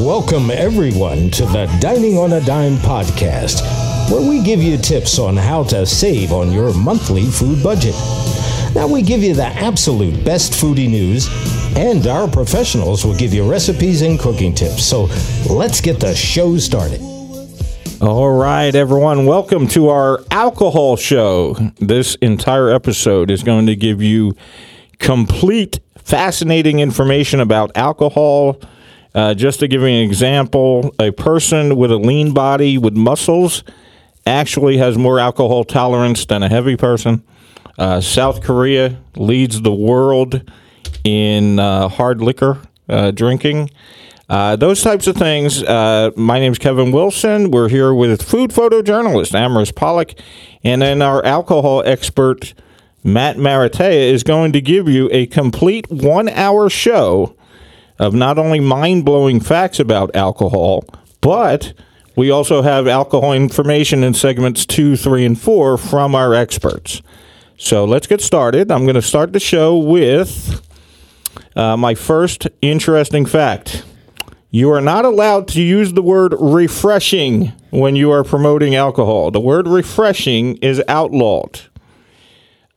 Welcome, everyone, to the Dining on a Dime podcast, where we give you tips on how to save on your monthly food budget. Now, we give you the absolute best foodie news, and our professionals will give you recipes and cooking tips. So, let's get the show started. All right, everyone, welcome to our alcohol show. This entire episode is going to give you complete, fascinating information about alcohol. Uh, just to give you an example, a person with a lean body with muscles actually has more alcohol tolerance than a heavy person. Uh, South Korea leads the world in uh, hard liquor uh, drinking. Uh, those types of things. Uh, my name is Kevin Wilson. We're here with food photojournalist Amaris Pollock, and then our alcohol expert Matt Maratea is going to give you a complete one-hour show of not only mind-blowing facts about alcohol, but we also have alcohol information in segments two, three, and four from our experts. So let's get started. I'm going to start the show with uh, my first interesting fact. You are not allowed to use the word refreshing when you are promoting alcohol. The word refreshing is outlawed.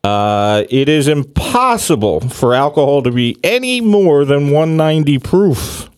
Uh, it is impossible for alcohol to be any more than 190 proof.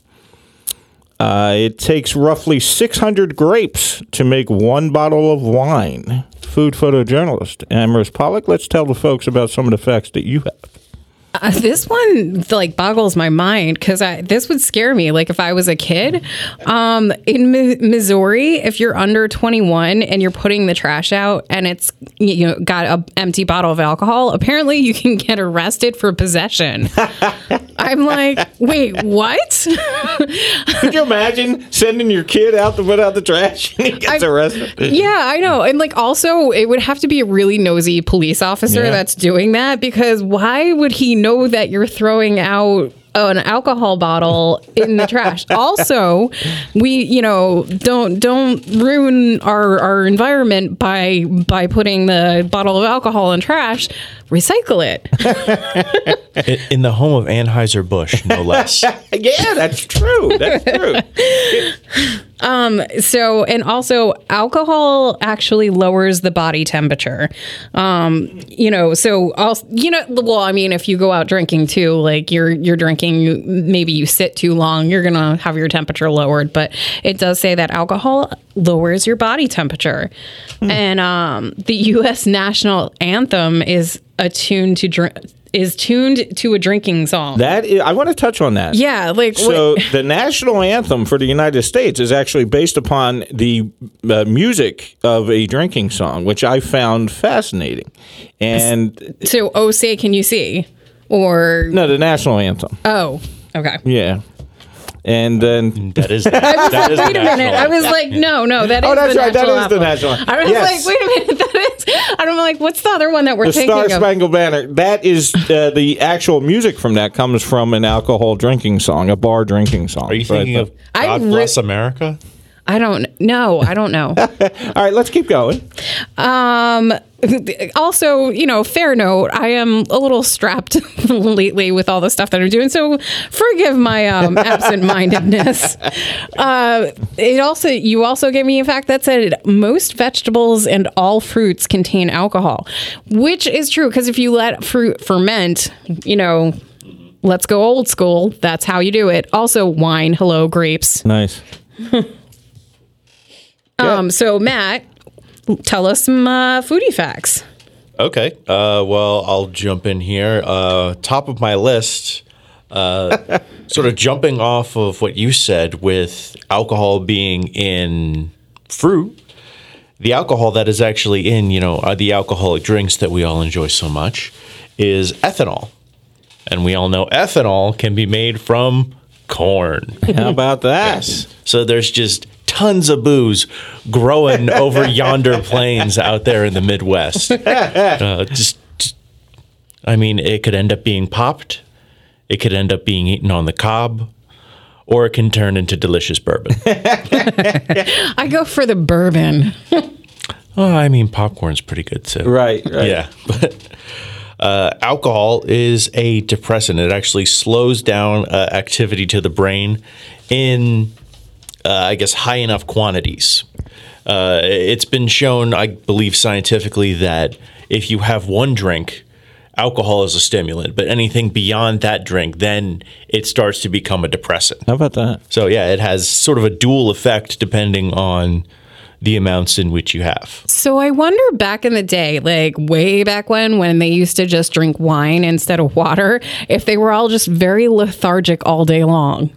Uh, it takes roughly 600 grapes to make one bottle of wine. Food photojournalist Amaris Pollock, let's tell the folks about some of the facts that you have. Uh, this one like boggles my mind because this would scare me. Like if I was a kid, um, in Missouri, if you're under 21 and you're putting the trash out and it's you know got an empty bottle of alcohol, apparently you can get arrested for possession. I'm like, wait, what? Could you imagine sending your kid out to put out the trash and he gets I- arrested? Yeah, I know. And like also it would have to be a really nosy police officer Yeah. that's doing that because why would he know that you're throwing out an alcohol bottle in the trash. also, we, you know, don't don't ruin our our environment by by putting the bottle of alcohol in trash. Recycle it. in, the home of Anheuser Busch, no less. Yeah, that's true. That's true. So, and also, alcohol actually lowers the body temperature. Um, you know, so also, you know, well, I mean, if you go out drinking too, like you're you're drinking, maybe you sit too long, you're gonna have your temperature lowered. But it does say that alcohol lowers your body temperature, and um, the U.S. national anthem is attuned to drink is tuned to a drinking song. That is, I want to touch on that. yeah, like So wait- the national anthem for the United States is actually based upon the uh, music of a drinking song, which I found fascinating. And so oh, say can you see? Or no, the national anthem. oh, okay. Yeah. And then That is that is Wait a minute. I was like, no, no, that is Oh, that's the right. National is the anthem. national. I was Yes. like, wait a minute. That is. I'm like, what's the other one that we're the thinking Star of? Spangled Banner. That is uh, the actual music from that comes from an alcohol drinking song, a bar drinking song. Are you thinking But, of I God re- Bless America? I don't know. I don't know. all right, let's keep going. Um. Also, you know, fair note. I am a little strapped lately with all the stuff that I'm doing, so forgive my um, absent-mindedness. Uh, it also, you also gave me a fact that said most vegetables and all fruits contain alcohol, which is true because if you let fruit ferment, you know, let's go old school. That's how you do it. Also, wine. Hello, grapes. Nice. Um. So, Matt, tell us some uh, foodie facts. Okay. Uh, well, I'll jump in here. Uh, top of my list, uh, sort of jumping off of what you said with alcohol being in fruit. The alcohol that is actually in, you know, the alcoholic drinks that we all enjoy so much is ethanol. And we all know ethanol can be made from corn. How about that? So there's just tons of booze growing over yonder plains out there in the Midwest. Uh, just, just- I mean, it could end up being popped. It could end up being eaten on the cob, or it can turn into delicious bourbon. I go for the bourbon. oh, I mean, popcorn's pretty good too. Right, right. Yeah, but uh, alcohol is a depressant. It actually slows down uh, activity to the brain in I guess, high enough quantities. Uh, it's been shown, I believe, scientifically that if you have one drink, alcohol is a stimulant, but anything beyond that drink, then it starts to become a depressant. How about that? So, yeah, it has sort of a dual effect depending on the amounts in which you have. So I wonder back in the day, like way back when, when they used to just drink wine instead of water, if they were all just very lethargic all day long.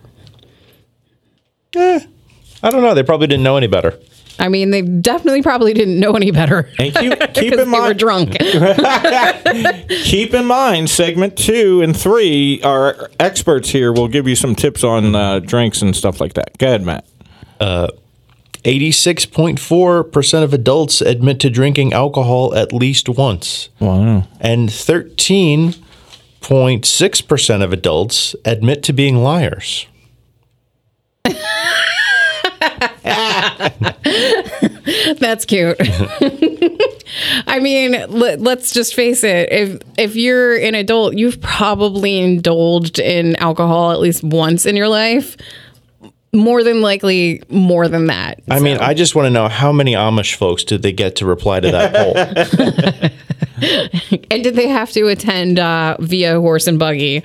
I don't know. They probably didn't know any better. I mean, they definitely probably didn't know any better. And keep, keep Because in they were mind, drunk. keep in mind, segment two and three, our experts here will give you some tips on uh, drinks and stuff like that. Go ahead, Matt. 86.4% of adults admit to drinking alcohol at least once. Wow. And 13.6% of adults admit to being liars. That's cute. I mean, let, us just face it. If if you're an adult, you've probably indulged in alcohol at least once in your life. More than likely, more than that. I mean, I just want to know how many Amish folks did they get to reply to that poll? And did they have to attend uh, via horse and buggy?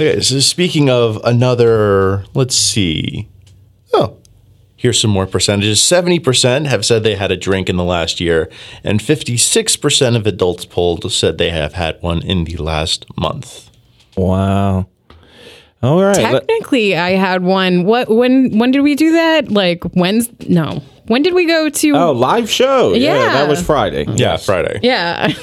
Okay, so speaking of another, let's see. Oh, here's some more percentages. 70% have said they had a drink in the last year, and 56% of adults polled said they have had one in the last month. Wow. All right. Let- Technically, I had one. What? When? When did we do that? Like when's? No. When did we go to? oh, live show. Yeah. Yeah. that was Friday. Yeah, Friday. Yeah.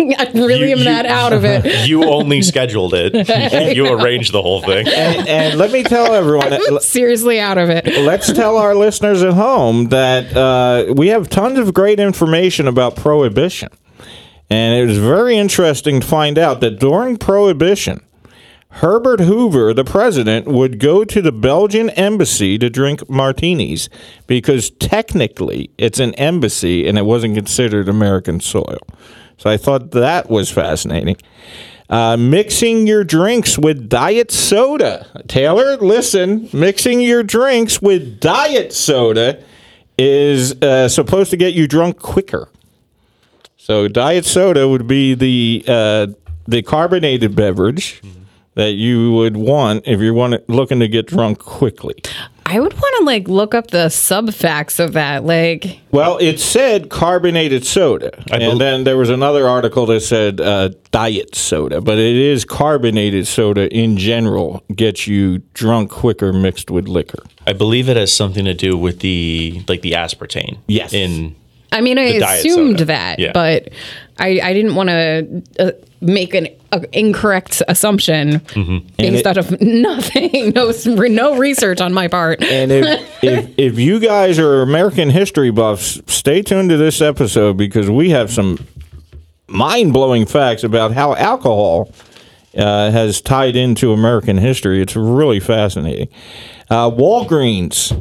I really You- am you- that out of it. You only scheduled it. you arranged the whole thing. And, and let me tell everyone. I'm seriously out of it. let's tell our listeners at home that uh, we have tons of great information about prohibition. And it was very interesting to find out that during prohibition, Herbert Hoover, the president, would go to the Belgian embassy to drink martinis because technically it's an embassy and it wasn't considered American soil. So I thought that was fascinating. Uh, mixing your drinks with diet soda. Taylor, listen, mixing your drinks with diet soda is uh, supposed to get you drunk quicker. So diet soda would be the uh, the carbonated beverage that you would want if you're want, looking to get drunk quickly. I would want to like look up the sub facts of that. Like, Well, it said carbonated soda, I bel- and then there was another article that said uh, diet soda, but it is carbonated soda in general gets you drunk quicker mixed with liquor. I believe it has something to do with the like the aspartame. Yes. In I mean, I assumed soda. that, Yeah. but I, I didn't want to uh, make an uh, incorrect assumption Mm-hmm. based it- out of nothing, no no research on my part. And if, if if you guys are American history buffs, stay tuned to this episode because we have some mind blowing facts about how alcohol uh, has tied into American history. It's really fascinating. Uh, Walgreens.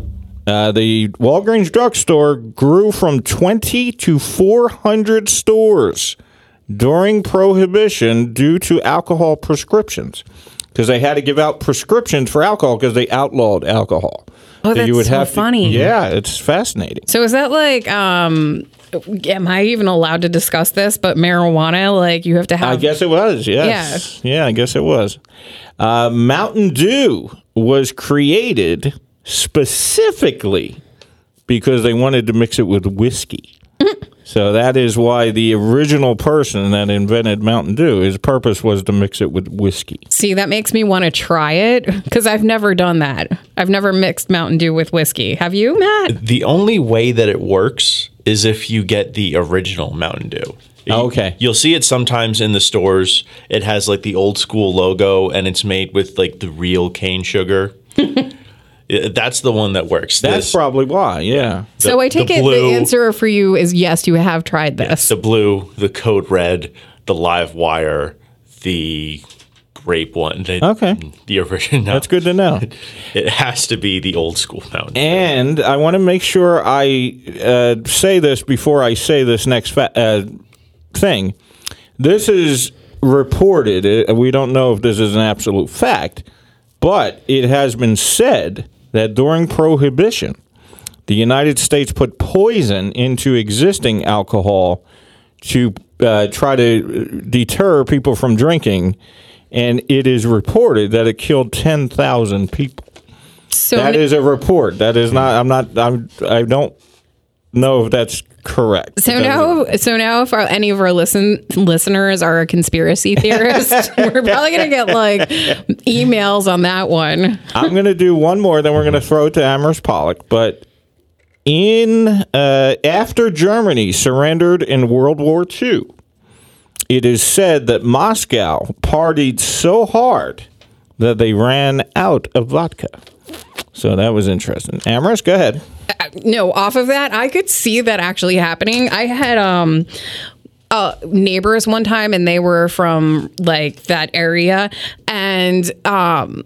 Uh, the Walgreens drugstore grew from 20 to 400 stores during Prohibition due to alcohol prescriptions. Because they had to give out prescriptions for alcohol because they outlawed alcohol. Oh, So that's so funny. yeah, it's fascinating. So is that like, um, am I even allowed to discuss this? But marijuana, like you have to have. I guess it was. Yes. Yeah, I guess it was. Uh, Mountain Dew was created specifically because they wanted to mix it with whiskey. Mm. so that is why the original person that invented Mountain Dew, his purpose was to mix it with whiskey. See, that makes me want to try it because I've never done that. I've never mixed Mountain Dew with whiskey. Have you, Matt? the only way that it works is if you get the original Mountain Dew. You- oh, Okay. You'll see it sometimes in the stores. It has like the old school logo and it's made with like the real cane sugar. Yeah, That's the one that works. That's This- probably why. Yeah. so I take the it blue- the answer for you is yes, you have tried this. the blue, the code red, the live wire, the grape one. The, Okay. The original. That's good to know. It has to be the old school Mountain. Dew. And I want to make sure I uh, say this before I say this next fa- uh, thing. This is reported. uh, We don't know if this is an absolute fact, But it has been said that during Prohibition, the United States put poison into existing alcohol to uh, try to deter people from drinking, and it is reported that it killed 10,000 people. So That is a report. That is not. I'm not. I'm. I don't know if that's correct. So That is now, so now, if our, any of our listen listeners are a conspiracy theorist, we're probably gonna get like emails on that one. I'm going to do one more, then we're going to throw it to Amaris Pollock. But in uh, after Germany surrendered in World War II, it is said that Moscow partied so hard that they ran out of vodka. So that was interesting. Amaris, go ahead. No, off of that, I could see that actually happening. I had um uh, neighbors one time, and they were from like that area, and um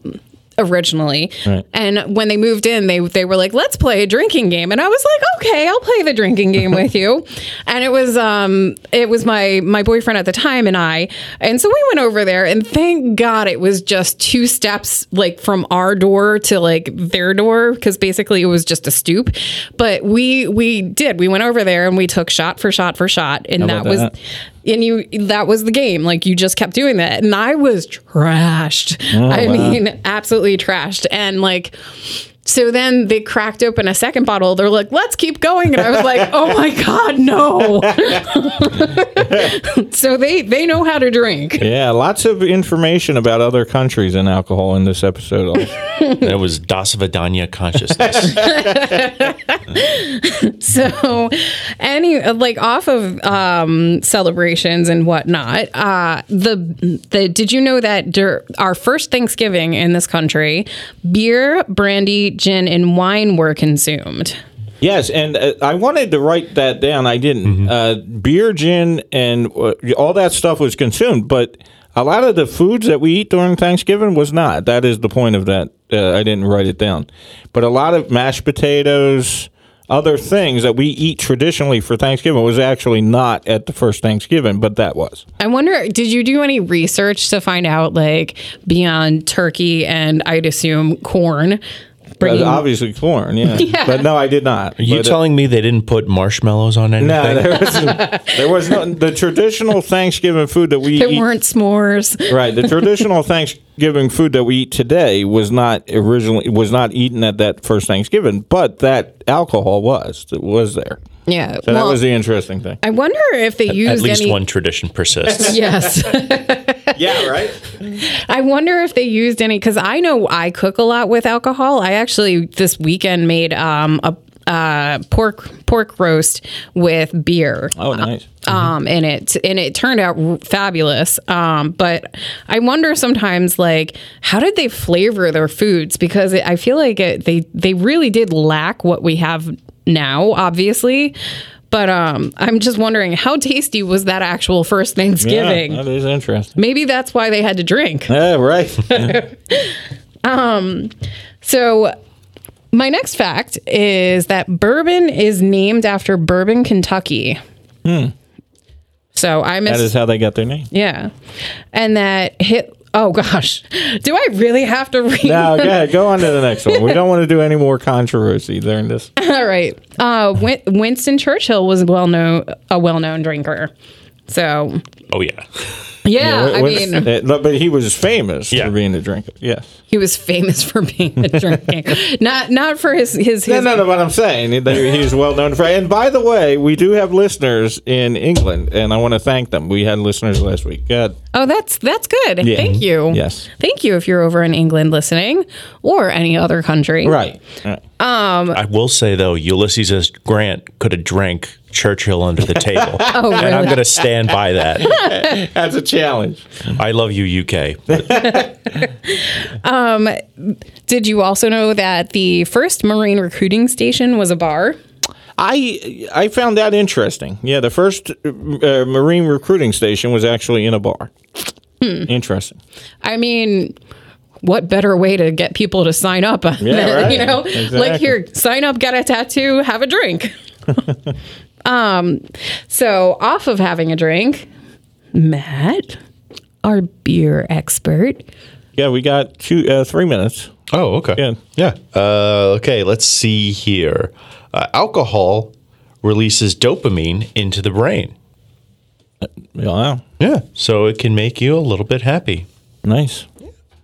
originally. Right. and when they moved in they they were like let's play a drinking game. And I was like okay I'll play the drinking game with you. And it was um it was my my boyfriend at the time and I. And so we went over there and thank god it was just two steps like from our door to like their door because basically it was just a stoop. But we we did. We went over there and we took shot for shot for shot. And How that was that? And you that was the game. Like you just kept doing that. And i was trashed. Oh, I Oh, wow. mean absolutely trashed. And like so then they cracked open a second bottle they're like let's keep going and i was like oh my god no so they they know how to drink Yeah, lots of information about other countries and alcohol in this episode. That was Das Vidanya consciousness. so any like off of um celebrations and whatnot uh the the did you know that dur- our first thanksgiving in this country beer brandy gin and wine were consumed Yes, and uh, I wanted to write that down. I didn't. Uh, beer, gin, and uh, all that stuff was consumed, but a lot of the foods that we eat during Thanksgiving was not. That is the point of that. Uh, I didn't write it down, but a lot of mashed potatoes, other things that we eat traditionally for Thanksgiving was actually not at the first Thanksgiving, but that was. i wonder did you do any research to find out like beyond turkey and i'd assume corn bringing obviously corn, yeah. Yeah. But no, I did not. Are you But, uh, telling me they didn't put marshmallows on anything? No, there was there was no the traditional Thanksgiving food that we there eat. weren't s'mores Right. The traditional Thanksgiving food that we eat today was not originally was not eaten at that first Thanksgiving, but that alcohol was it was there. yeah So that was the interesting thing. i wonder if they used At least any one tradition persists. yes yeah. Right. I wonder if they used any because I know I cook a lot with alcohol. I actually this weekend made um, a uh, pork pork roast with beer. Oh, nice. Um, and it and it turned out r- fabulous. Um, but I wonder sometimes like how did they flavor their foods because it, I feel like it, they they really did lack what we have now, obviously. But um, I'm just wondering how tasty was that actual first Thanksgiving? Yeah, that is interesting. Maybe that's why they had to drink. Yeah. Right. So, my next fact is that bourbon is named after Bourbon, Kentucky. Hmm. So I that miss, is how they got their name. yeah, and that hit. Oh gosh, do I really have to read? No, go ahead. Go on to the next one. We don't want to do any more controversy during this. All right. Uh, Win- Winston Churchill was well known a well known drinker. So Oh yeah. yeah, I When- mean, uh, but he was famous Yeah. for being a drinker. Yes. he was famous for being a drinker, not not for his his. No, his no, no. no. What I'm saying, they- he's well known for. And by the way, we do have listeners in England, and I want to thank them. We had listeners last week. Good. Oh, that's that's good. Yeah. Thank you. Yes. Thank you if you're over in England listening or any other country. Right. right. I will say though, Ulysses S. Grant could have drank Churchill under the table. Oh, And I'm going to stand by that. That's a challenge. I love you, UK. Did you also know that the first Marine recruiting station was a bar? I I found that interesting. Yeah, the first uh, Marine recruiting station was actually in a bar. Hmm. Interesting. I mean, what better way to get people to sign up? Yeah, than, right. You know, Exactly. like here, sign up, get a tattoo, have a drink. um, so off of having a drink, Matt, our beer expert, Yeah, we got two, uh, three minutes. Oh, okay. Yeah. Yeah. Uh, okay, let's see here. Uh, alcohol releases dopamine into the brain. Yeah, Yeah. So it can make you a little bit happy. nice.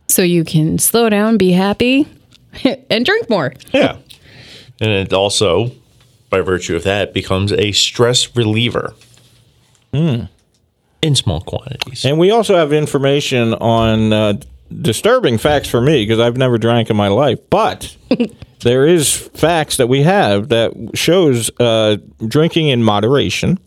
So you can slow down, be happy, and drink more. Yeah. and it also, by virtue of that, becomes a stress reliever in small quantities. And we also have information on uh, disturbing facts for me because I've never drank in my life, but there is facts that we have that shows uh, drinking in moderation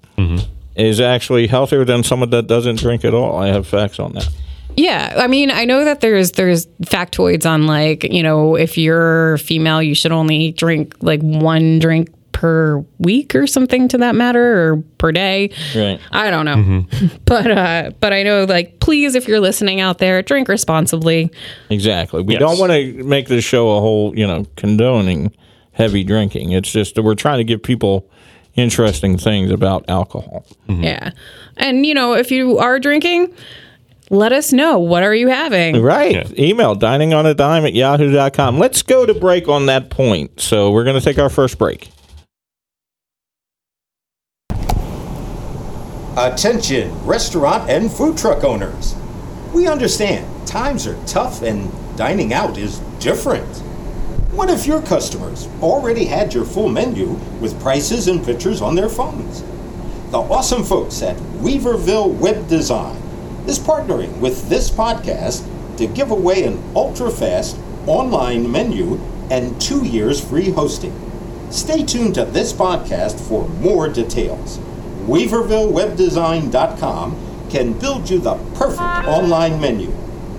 is actually healthier than someone that doesn't drink at all. I have facts on that. Yeah, I mean, I know that there's there's factoids on like you know if you're female, you should only drink like one drink per week or something to that matter or per day. Right. I don't know, but uh, but I know like please if you're listening out there, drink responsibly. Exactly. We Yes. don't want to make this show a whole, you know, condoning heavy drinking. It's just that we're trying to give people interesting things about alcohol. Yeah, and you know if you are drinking, let us know what are you having. Right. Email dining on a dime at yahoo.com. Let's go to break on that point. So we're going to take our first break. Attention, restaurant and food truck owners. We understand times are tough and dining out is different. What if your customers already had your full menu with prices and pictures on their phones? The awesome folks at Weaverville Web Design is partnering with this podcast to give away an ultra fast online menu and two years free hosting. Stay tuned to this podcast for more details. WeavervilleWebDesign.com can build you the perfect online menu.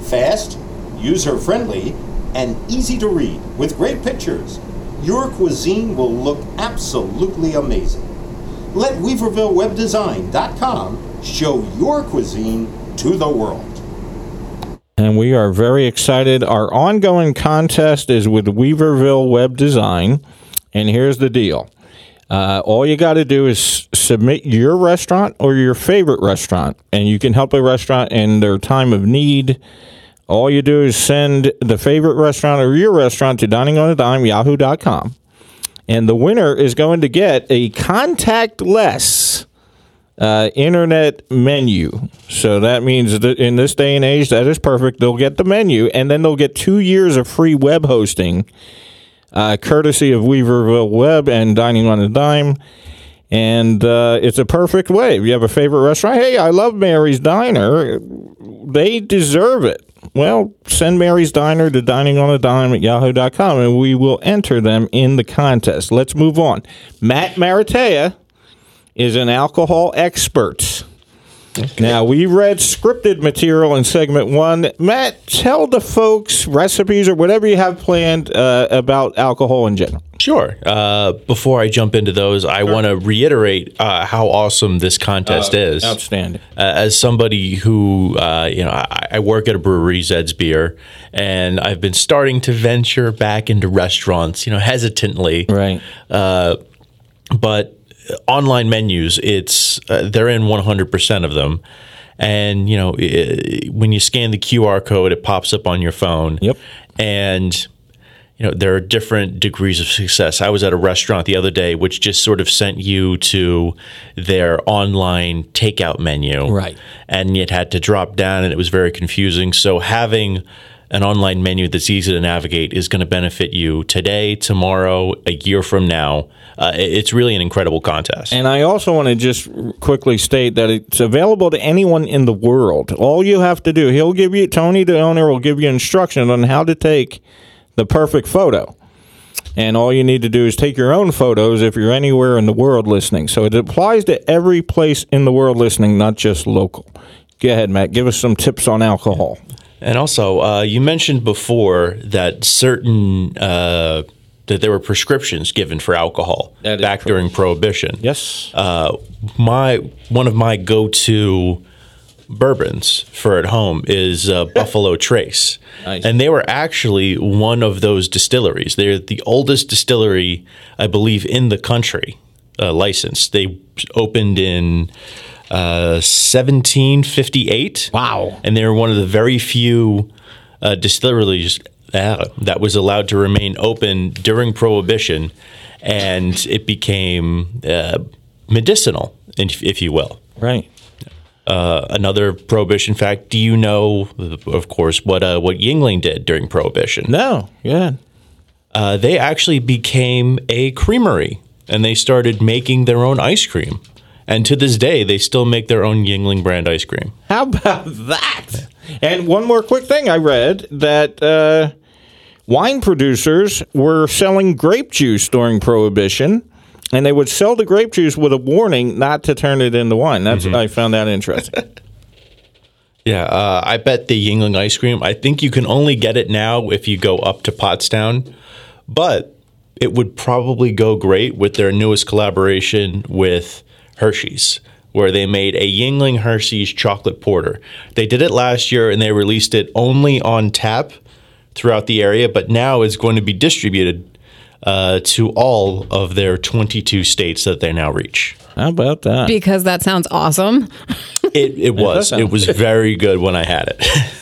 Fast, user friendly, and easy to read with great pictures. Your cuisine will look absolutely amazing. Let WeavervilleWebDesign.com show your cuisine to the world. And we are very excited. Our ongoing contest is with Weaverville Web Design. And here's the deal uh, all you got to do is submit your restaurant or your favorite restaurant, and you can help a restaurant in their time of need. All you do is send the favorite restaurant or your restaurant to dining on a dime, yahoo.com. And the winner is going to get a contactless uh, internet menu. So that means that in this day and age, that is perfect. They'll get the menu, and then they'll get two years of free web hosting, uh, courtesy of Weaverville Web and Dining on a Dime. And uh, it's a perfect way. If you have a favorite restaurant, hey, I love Mary's Diner. They deserve it. Well, send Mary's Diner to dining on a dime at yahoo.com and we will enter them in the contest. Let's move on. Matt Maratea is an alcohol expert. Now, we read scripted material in segment one. Matt, tell the folks recipes or whatever you have planned uh, about alcohol in general. Sure. Uh, before I jump into those, I want to reiterate uh, how awesome this contest is. Outstanding. Uh, as somebody who, uh, you know, I, I work at a brewery, Zed's Beer, and I've been starting to venture back into restaurants, you know, hesitantly. Right. but online menus it's uh, they're in 100% of them. And you know i when you scan the QR code it pops up on your phone. Yep. and you know there are different degrees of success. I was at a restaurant the other day which just sort of sent you to their online takeout menu. Right. and it had to drop down and it was very confusing. So having an online menu that's easy to navigate is going to benefit you today tomorrow a year from now uh, it's really an incredible contest And I also want to just quickly state that it's available to anyone in the world. All you have to do, he'll give you, Tony, the owner, will give you instructions on how to take the perfect photo. And all you need to do is take your own photos if you're anywhere in the world listening. So it applies to every place in the world listening, not just local. Go ahead, Matt. Give us some tips on alcohol. And also, uh, you mentioned before that certain uh, that there were prescriptions given for alcohol That back during Prohibition. Yes. Uh, my one of my go-to bourbons for at home is uh, Buffalo Trace, Nice. and they were actually one of those distilleries. They're the oldest distillery, I believe, in the country, uh, licensed. They opened in. Uh, 1758. Wow. And they were one of the very few uh, distilleries uh, that was allowed to remain open during Prohibition, and it became uh, medicinal, if, if you will. Right. Uh, another Prohibition fact: Do you know, of course, what uh, what Yuengling did during Prohibition? No. Yeah. Uh, they actually became a creamery, and they started making their own ice cream. And to this day, they still make their own Yuengling brand ice cream. How about that? And one more quick thing I read that uh, wine producers were selling grape juice during Prohibition, and they would sell the grape juice with a warning not to turn it into wine. That's I found that interesting. Yeah, uh, I bet the Yuengling ice cream. I think you can only get it now if you go up to Pottstown, but it would probably go great with their newest collaboration with Hershey's, where they made a Yuengling Hershey's chocolate porter. They did it last year and they released it only on tap throughout the area, but now it's going to be distributed uh, to all of their 22 states that they now reach. How about that? because that sounds awesome. It, it was. It was very good when I had it.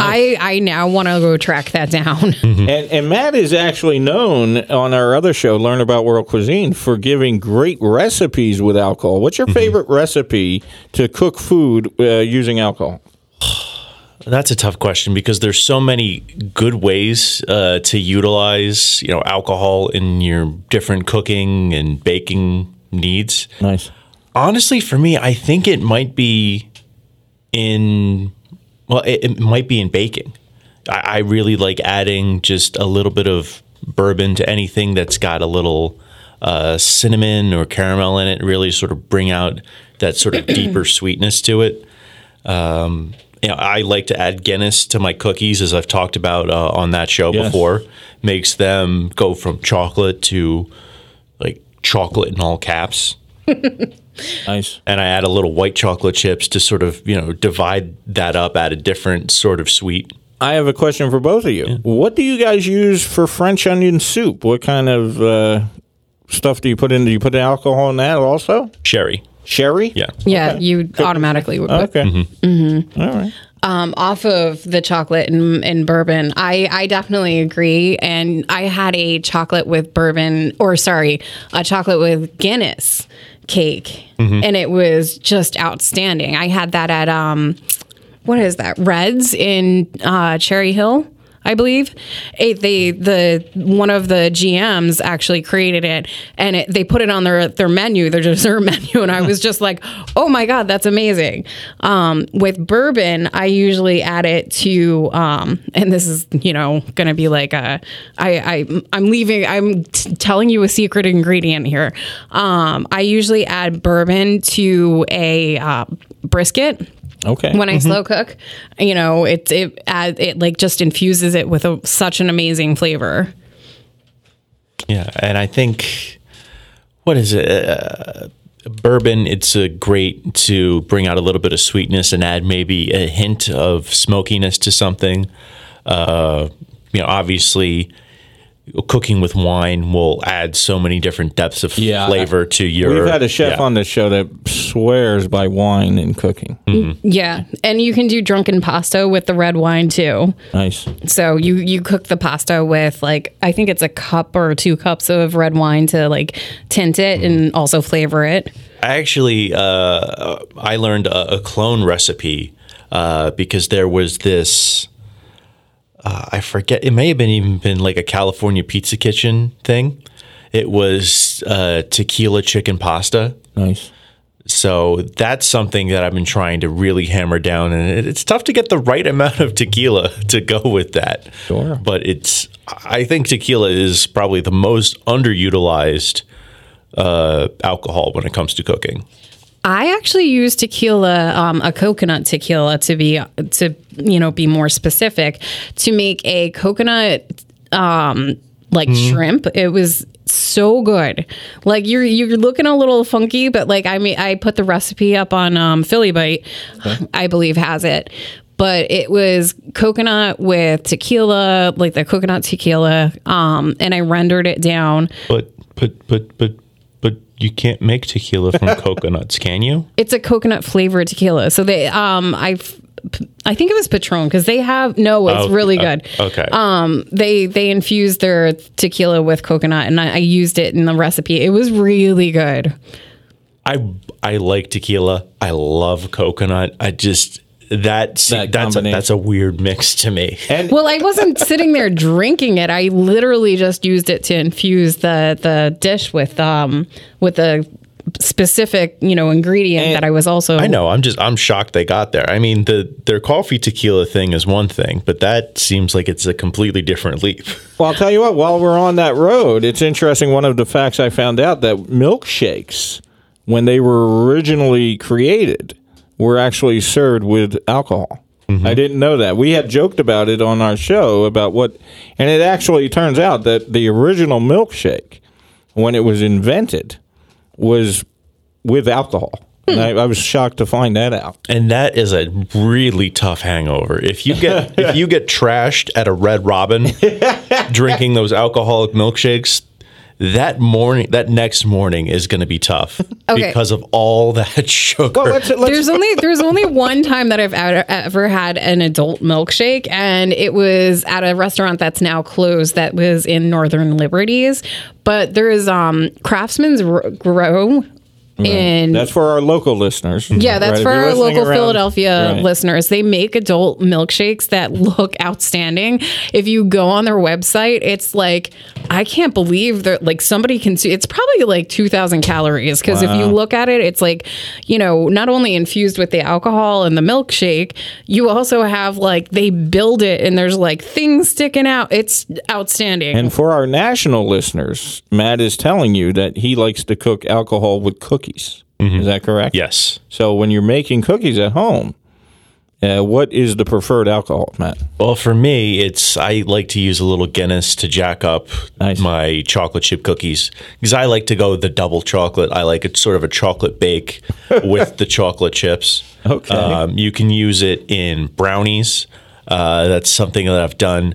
I I now want to go track that down. And, and Matt is actually known on our other show, Learn About World Cuisine, for giving great recipes with alcohol. What's your favorite recipe to cook food uh, using alcohol? That's a tough question because there's so many good ways uh, to utilize, you know, alcohol in your different cooking and baking needs. Nice. Honestly, for me, I think it might be in well, it, it might be in baking. I, I really like adding just a little bit of bourbon to anything that's got a little uh, cinnamon or caramel in it. Really, sort of bring out that sort of deeper sweetness to it. Um, you know, I like to add Guinness to my cookies, as I've talked about uh, on that show Yes. before. Makes them go from chocolate to like chocolate in all caps Nice. and I add a little white chocolate chips to sort of you know divide that up, add a different sort of sweet. I have a question for both of you. What do you guys use for French onion soup? What kind of uh, stuff do you put in? Do you put alcohol in that also? Sherry, Sherry? yeah, yeah, you automatically would. put. Okay. All right. um, off of the chocolate and, and bourbon. I, I definitely agree. And I had a chocolate with bourbon, or sorry, a chocolate with Guinness cake, and it was just outstanding. I had that at um, what is that? Reds in uh, Cherry Hill. I believe. It, they the one of the GMs actually created it and it, they put it on their their menu their dessert menu and I was just like oh my god that's amazing. Um, with bourbon I usually add it to um, and this is you know gonna be like a I, I I'm leaving I'm t- telling you a secret ingredient here. Um, I usually add bourbon to a uh, brisket Okay. when I slow cook, you know, it it add, it like just infuses it with a, such an amazing flavor. yeah. And I think what is it? Uh, bourbon. It's a great to bring out a little bit of sweetness and add maybe a hint of smokiness to something. Uh, you know, obviously. Cooking with wine will add so many different depths of Yeah. flavor to your. We've had a chef yeah. on the show that swears by wine in cooking. Yeah, and you can do drunken pasta with the red wine too. Nice. So you you cook the pasta with like I think it's a cup or two cups of red wine to like tint it and also flavor it. I actually uh, I learned a, a clone recipe uh, because there was this. Uh, I forget. It may have been even been like a California Pizza Kitchen thing. It was uh, tequila chicken pasta. Nice. So that's something that I've been trying to really hammer down, and it's tough to get the right amount of tequila to go with that. Sure. but it's I think tequila is probably the most underutilized uh, alcohol when it comes to cooking. I actually use tequila, um, a coconut tequila, to be to you know be more specific, to make a coconut um, like shrimp. It was so good. Like you're you're looking a little funky, but like I mean, I put the recipe up on um, Philly Bite, I believe has it. But it was coconut with tequila, like the coconut tequila, um, and I rendered it down. But but but but you can't make tequila from coconuts, can you? It's a coconut flavored tequila. So they um I I think it was Patron because they have no, it's Oh, really uh, good. okay. Um, they they infused their tequila with coconut, and I, I used it in the recipe. It was really good. I I like tequila. I love coconut. I just that, That that's a, that's a weird mix to me. And Well, I wasn't sitting there drinking it. I literally just used it to infuse the the dish with um with a specific you know ingredient And- that I was also. I know. I'm just I'm shocked they got there. I mean, the their coffee tequila thing is one thing, but that seems like it's a completely different leap. Well, I'll tell you what, while we're on that road, it's interesting. One of the facts I found out that milkshakes, when they were originally created, were actually served with alcohol. Mm-hmm. I didn't know that. We had joked about it on our show about what, and it actually turns out that the original milkshake, when it was invented, was with alcohol. And I, hmm. I was shocked to find that out. And that is a really tough hangover. If you get if you get trashed at a Red Robin drinking those alcoholic milkshakes, that morning that next morning is going to be tough Okay. because of all that sugar. Well, let's, let's There's only there's only one time that I've ever, ever had an adult milkshake, and it was at a restaurant that's now closed. That was in Northern Liberties, but there is um Craftsman's R- Grow in That's for our local listeners. Yeah, that's Right, for our local around- Philadelphia Right. listeners. They make adult milkshakes that look outstanding. If you go on their website, it's like I can't believe that like somebody can see. It's probably like two thousand calories because if you look at it, it's like you know not only infused with the alcohol and the milkshake, you also have like they build it and there's like things sticking out. It's outstanding. And for our national listeners, Matt is telling you that he likes to cook alcohol with cookies. Is that correct? yes. So when you're making cookies at home, uh, what is the preferred alcohol, Matt? Well, for me, it's I like to use a little Guinness to jack up Nice. my chocolate chip cookies because I like to go the double chocolate. I like it sort of a chocolate bake with the chocolate chips. Okay. Um, you can use it in brownies. Uh, that's something that I've done.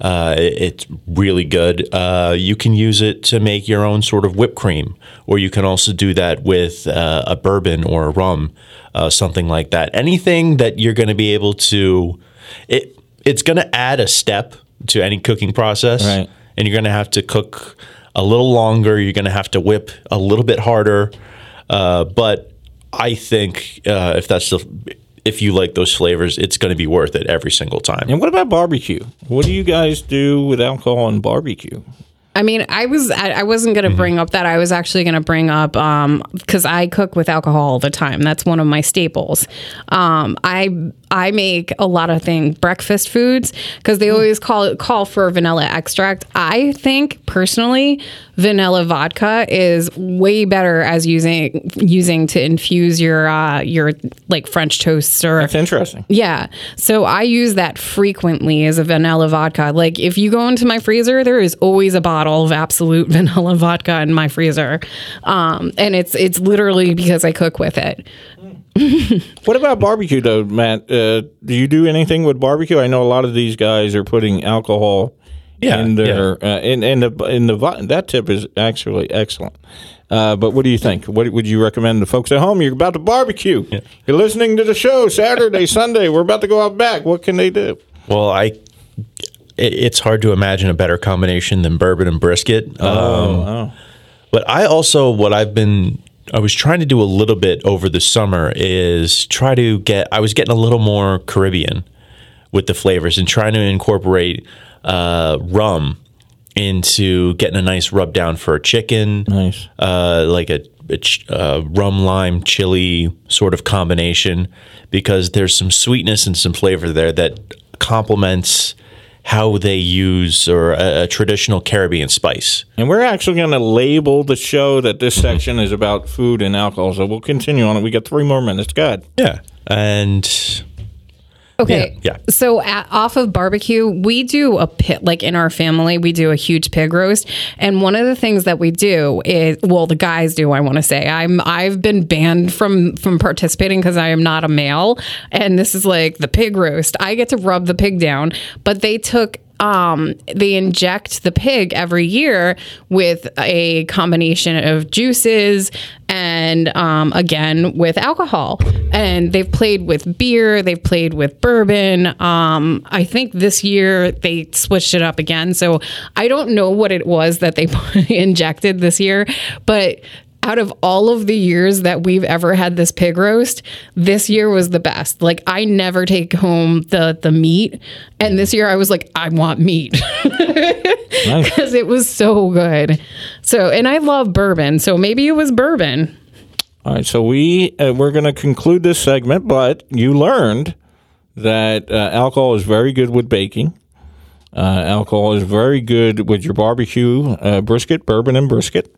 Uh, it's really good. Uh, you can use it to make your own sort of whipped cream, or you can also do that with uh, a bourbon or a rum, uh, something like that. Anything that you're going to be able to, it it's going to add a step to any cooking process, Right. and you're going to have to cook a little longer. You're going to have to whip a little bit harder, uh, but I think uh, if that's the if you like those flavors, it's going to be worth it every single time. And what about barbecue? What do you guys do with alcohol and barbecue? I mean, I was I, I wasn't going to Mm-hmm. bring up that. I was actually going to bring up um because I cook with alcohol all the time. That's one of my staples. Um, I I make a lot of things breakfast foods because they always call it call for vanilla extract. I think personally, vanilla vodka is way better as using using to infuse your uh your like French toasts or That's interesting. yeah. So I use that frequently as a vanilla vodka. Like if you go into my freezer, there is always a bottle of Absolut vanilla vodka in my freezer. Um, and it's it's literally because I cook with it. What about barbecue, though, Matt? Uh, do you do anything with barbecue? I know a lot of these guys are putting alcohol Yeah, in their uh, in in the in the that tip is actually excellent. Uh, but what do you think? What would you recommend to folks at home? You're about to barbecue. You're listening to the show Saturday, Sunday. We're about to go out back. What can they do? Well, I it, it's hard to imagine a better combination than bourbon and brisket. Um, But I also what I've been I was trying to do a little bit over the summer is try to get I was getting a little more Caribbean with the flavors and trying to incorporate uh, rum into getting a nice rub down for a chicken, Nice. uh, like a, a uh, rum lime chili sort of combination, because there's some sweetness and some flavor there that complements how they use or a, a traditional Caribbean spice. And we're actually going to label the show that this section is about food and alcohol. So we'll continue on it. We got three more minutes. Go ahead. Yeah, and Okay. Yeah, yeah. So at, off of barbecue, we do a pit like in our family, we do a huge pig roast. And one of the things that we do is well, the guys do, I want to say. I'm I've been banned from from participating because I am not a male. And this is like the pig roast. I get to rub the pig down, but they took um, they inject the pig every year with a combination of juices and um, again with alcohol. And they've played with beer, they've played with bourbon. Um, I think this year they switched it up again. So I don't know what it was that they injected this year, but out of all of the years that we've ever had this pig roast, this year was the best. Like I never take home the the meat, and this year I was like, I want meat because it was so good. So, and I love bourbon, so maybe it was bourbon. All right, so we uh, we're going to conclude this segment, but you learned that uh, alcohol is very good with baking. Uh, alcohol is very good with your barbecue uh, brisket, bourbon and brisket.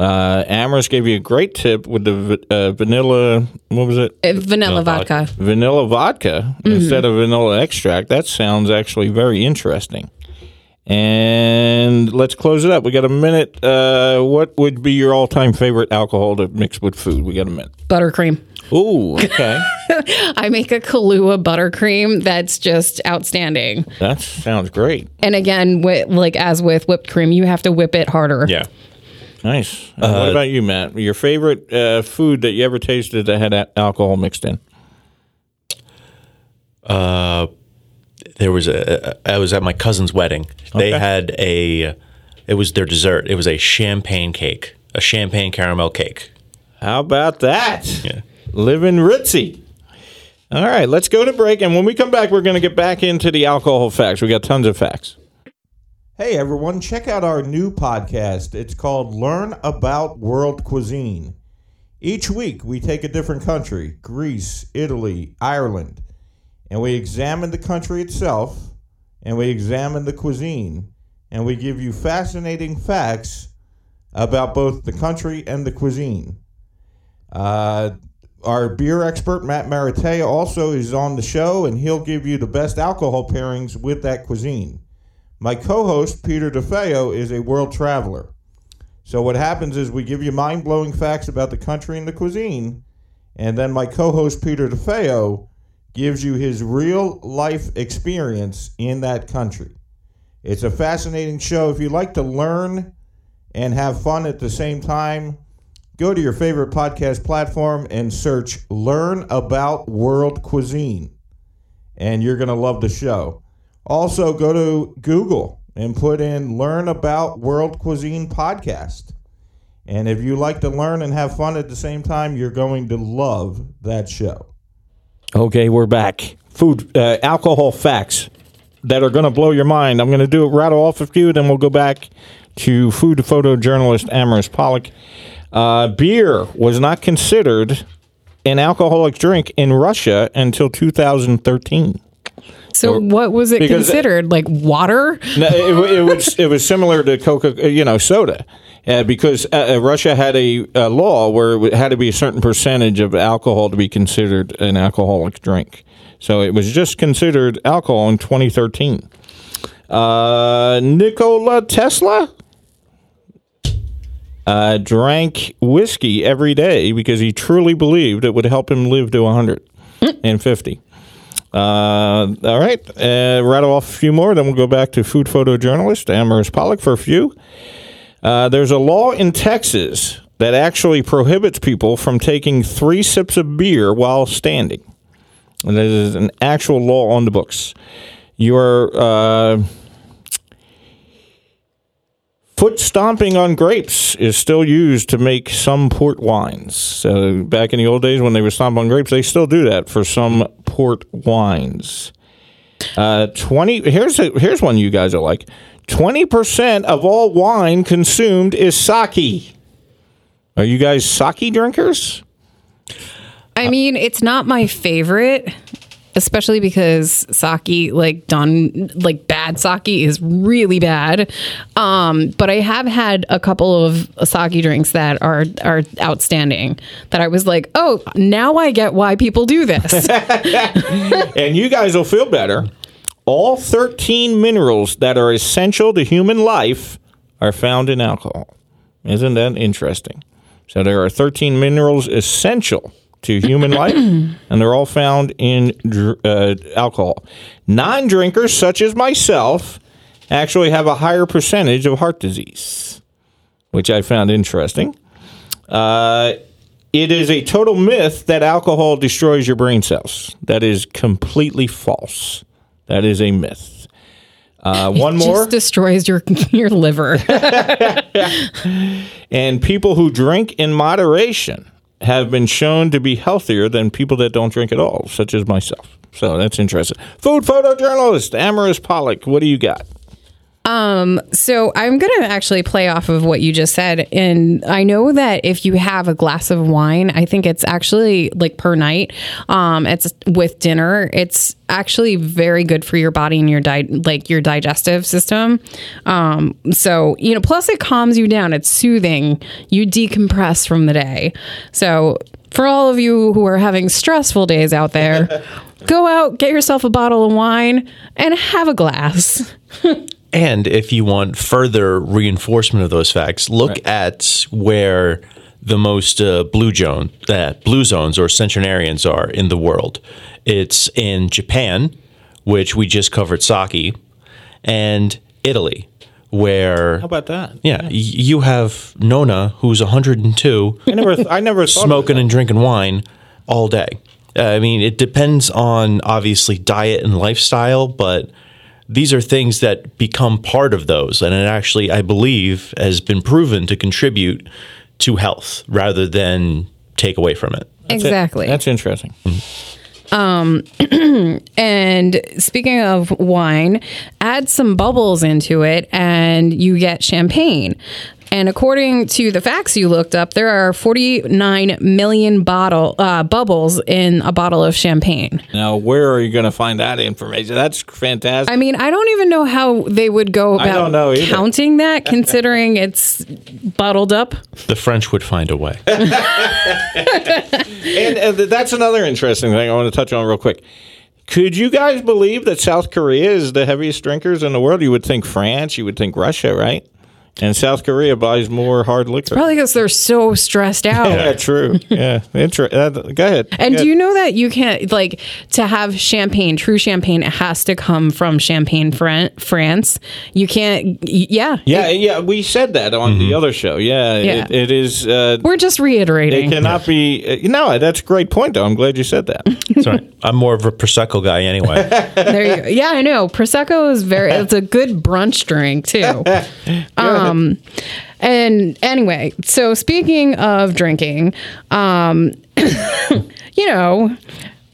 Uh, Amaris gave you a great tip with the uh, vanilla. What was it? Uh, Vanilla vodka. Vanilla vodka instead of vanilla extract. That sounds actually very interesting. And let's close it up. We got a minute. Uh, what would be your all-time favorite alcohol to mix with food? We got a minute. Buttercream. Ooh, okay. I make a Kahlua buttercream that's just outstanding. that sounds great. And again, with, like as with whipped cream, you have to whip it harder. Yeah. Nice. Uh, what about you, Matt? Your favorite uh, food that you ever tasted that had a- alcohol mixed in? There was a. I was at my cousin's wedding. They Okay. had a. It was their dessert. It was a champagne cake, a champagne caramel cake. How about that? Yeah. Living ritzy. All right, let's go to break. And when we come back, we're going to get back into the alcohol facts. We got tons of facts. Hey, everyone, check out our new podcast. It's called Learn About World Cuisine. Each week, we take a different country Greece, Italy, Ireland and we examine the country itself and we examine the cuisine and we give you fascinating facts about both the country and the cuisine. Uh, our beer expert Matt Maratea also is on the show, and he'll give you the best alcohol pairings with that cuisine. My co-host Peter DeFeo is a world traveler. So what happens is we give you mind-blowing facts about the country and the cuisine, and then my co-host Peter DeFeo gives you his real life experience in that country. It's a fascinating show. If you like to learn and have fun at the same time, go to your favorite podcast platform and search Learn About World Cuisine. And you're going to love the show. Also, go to Google and put in Learn About World Cuisine Podcast. And if you like to learn and have fun at the same time, you're going to love that show. Okay, we're back. Food, uh, alcohol facts that are going to blow your mind. I'm going to do it, rattle off a few, then we'll go back to food photojournalist Amaris Pollock. Uh, beer was not considered an alcoholic drink in Russia until 2013. So what was it Because- considered? Like water? No, it, it was it was similar to Coca, you know, soda, uh, because uh, uh, Russia had a, a law where it had to be a certain percentage of alcohol to be considered an alcoholic drink. So it was just considered alcohol in 2013. Uh, Nikola Tesla uh, drank whiskey every day because he truly believed it would help him live to 150. Uh, all right, uh, rattle off a few more, then we'll go back to food photojournalist Amaris Pollock for a few. Uh, there's a law in Texas that actually prohibits people from taking three sips of beer while standing. And that is an actual law on the books. Your uh, foot stomping on grapes is still used to make some port wines. So back in the old days when they would stomp on grapes, they still do that for some port wines. Uh, twenty. Here's a, here's one you guys are like. Twenty percent of all wine consumed is sake. Are you guys sake drinkers? I mean, it's not my favorite, especially because sake, like done, like bad sake, is really bad. Um, but I have had a couple of sake drinks that are are outstanding. That I was like, oh, now I get why people do this. and you guys will feel better. All 13 minerals that are essential to human life are found in alcohol. Isn't that interesting? So there are 13 minerals essential to human life, and they're all found in dr- uh, alcohol. Non drinkers, such as myself, actually have a higher percentage of heart disease, which I found interesting. Uh, It is a total myth that alcohol destroys your brain cells. That is completely false. That is a myth. Uh, one more. Just destroys your your liver. And people who drink in moderation have been shown to be healthier than people that don't drink at all, such as myself. So that's interesting. Food photojournalist Amaris Pollock, what do you got? So I'm going to actually play off of what you just said. And I know that if you have a glass of wine, I think it's actually like per night, um, it's with dinner, it's actually very good for your body and your di- like your digestive system. Um, so, you know, plus it calms you down. It's soothing. You decompress from the day. So for all of you who are having stressful days out there, go out, get yourself a bottle of wine and have a glass. And if you want further reinforcement of those facts, look at where the most uh, blue zone, uh, blue zones or centenarians are in the world. It's in Japan, which we just covered sake, and Italy, where How about that? yeah, y- you have Nona who's 102 I never, I never smoking and drinking wine all day. Uh, I mean, it depends on obviously diet and lifestyle, but these are things that become part of those. And it actually, I believe, has been proven to contribute to health rather than take away from it. exactly. That's interesting. Mm-hmm. Um, and speaking of wine, add some bubbles into it and you get champagne. And according to the facts you looked up, there are 49 million bottle uh, bubbles in a bottle of champagne. Now, where are you going to find that information? That's fantastic. I mean, I don't even know how they would go about know counting that, considering it's bottled up. The French would find a way. and uh, th- that's another interesting thing I want to touch on real quick. Could you guys believe that South Korea is the heaviest drinkers in the world? You would think France, you would think Russia, right? And South Korea buys more hard liquor. Probably because they're so stressed out. yeah, true. Yeah, Inter- uh, go ahead. And Go do you know that you can't like to have champagne, true champagne, it has to come from Champagne, Fran- France. You can't. y- Yeah, Yeah, yeah, we said that on the other show. Yeah, Yeah. It, it is. Uh, we're just reiterating. it cannot be. Uh, no, that's a great point, though. I'm glad you said that. Sorry, I'm more of a prosecco guy anyway. there you go. Yeah, I know. Prosecco is very. It's a good brunch drink too. Um, and anyway, so speaking of drinking, um, you know,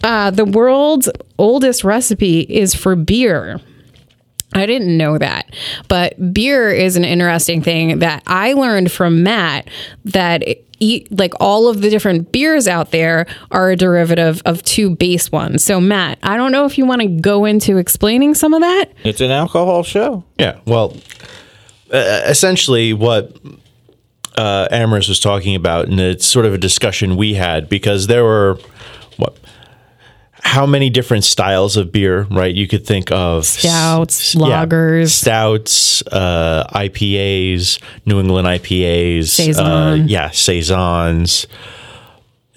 uh, the world's oldest recipe is for beer. I didn't know that. But beer is an interesting thing that I learned from Matt that eat like all of the different beers out there are a derivative of two base ones. So Matt, I don't know if you want to go into explaining some of that. it's an alcohol show. Yeah. Well, uh, essentially, what uh, Amaris was talking about, and it's sort of a discussion we had because there were what. How many different styles of beer, right? You could think of Stouts, s- yeah, lagers. stouts, uh, IPAs, New England IPAs, uh, yeah, saisons.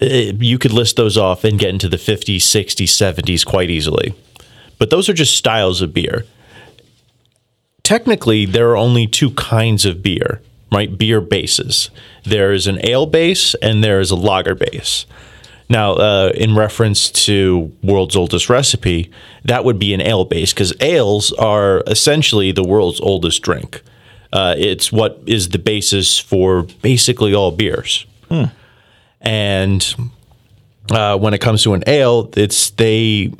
Uh, You could list those off and get into the 50s, 60s, 70s quite easily. But those are just styles of beer technically there are only two kinds of beer, right? Beer bases. There is an ale base and there is a lager base. Now, uh, in reference to world's oldest recipe, that would be an ale base because ales are essentially the world's oldest drink. Uh, it's what is the basis for basically all beers. And uh, when it comes to an ale, it's they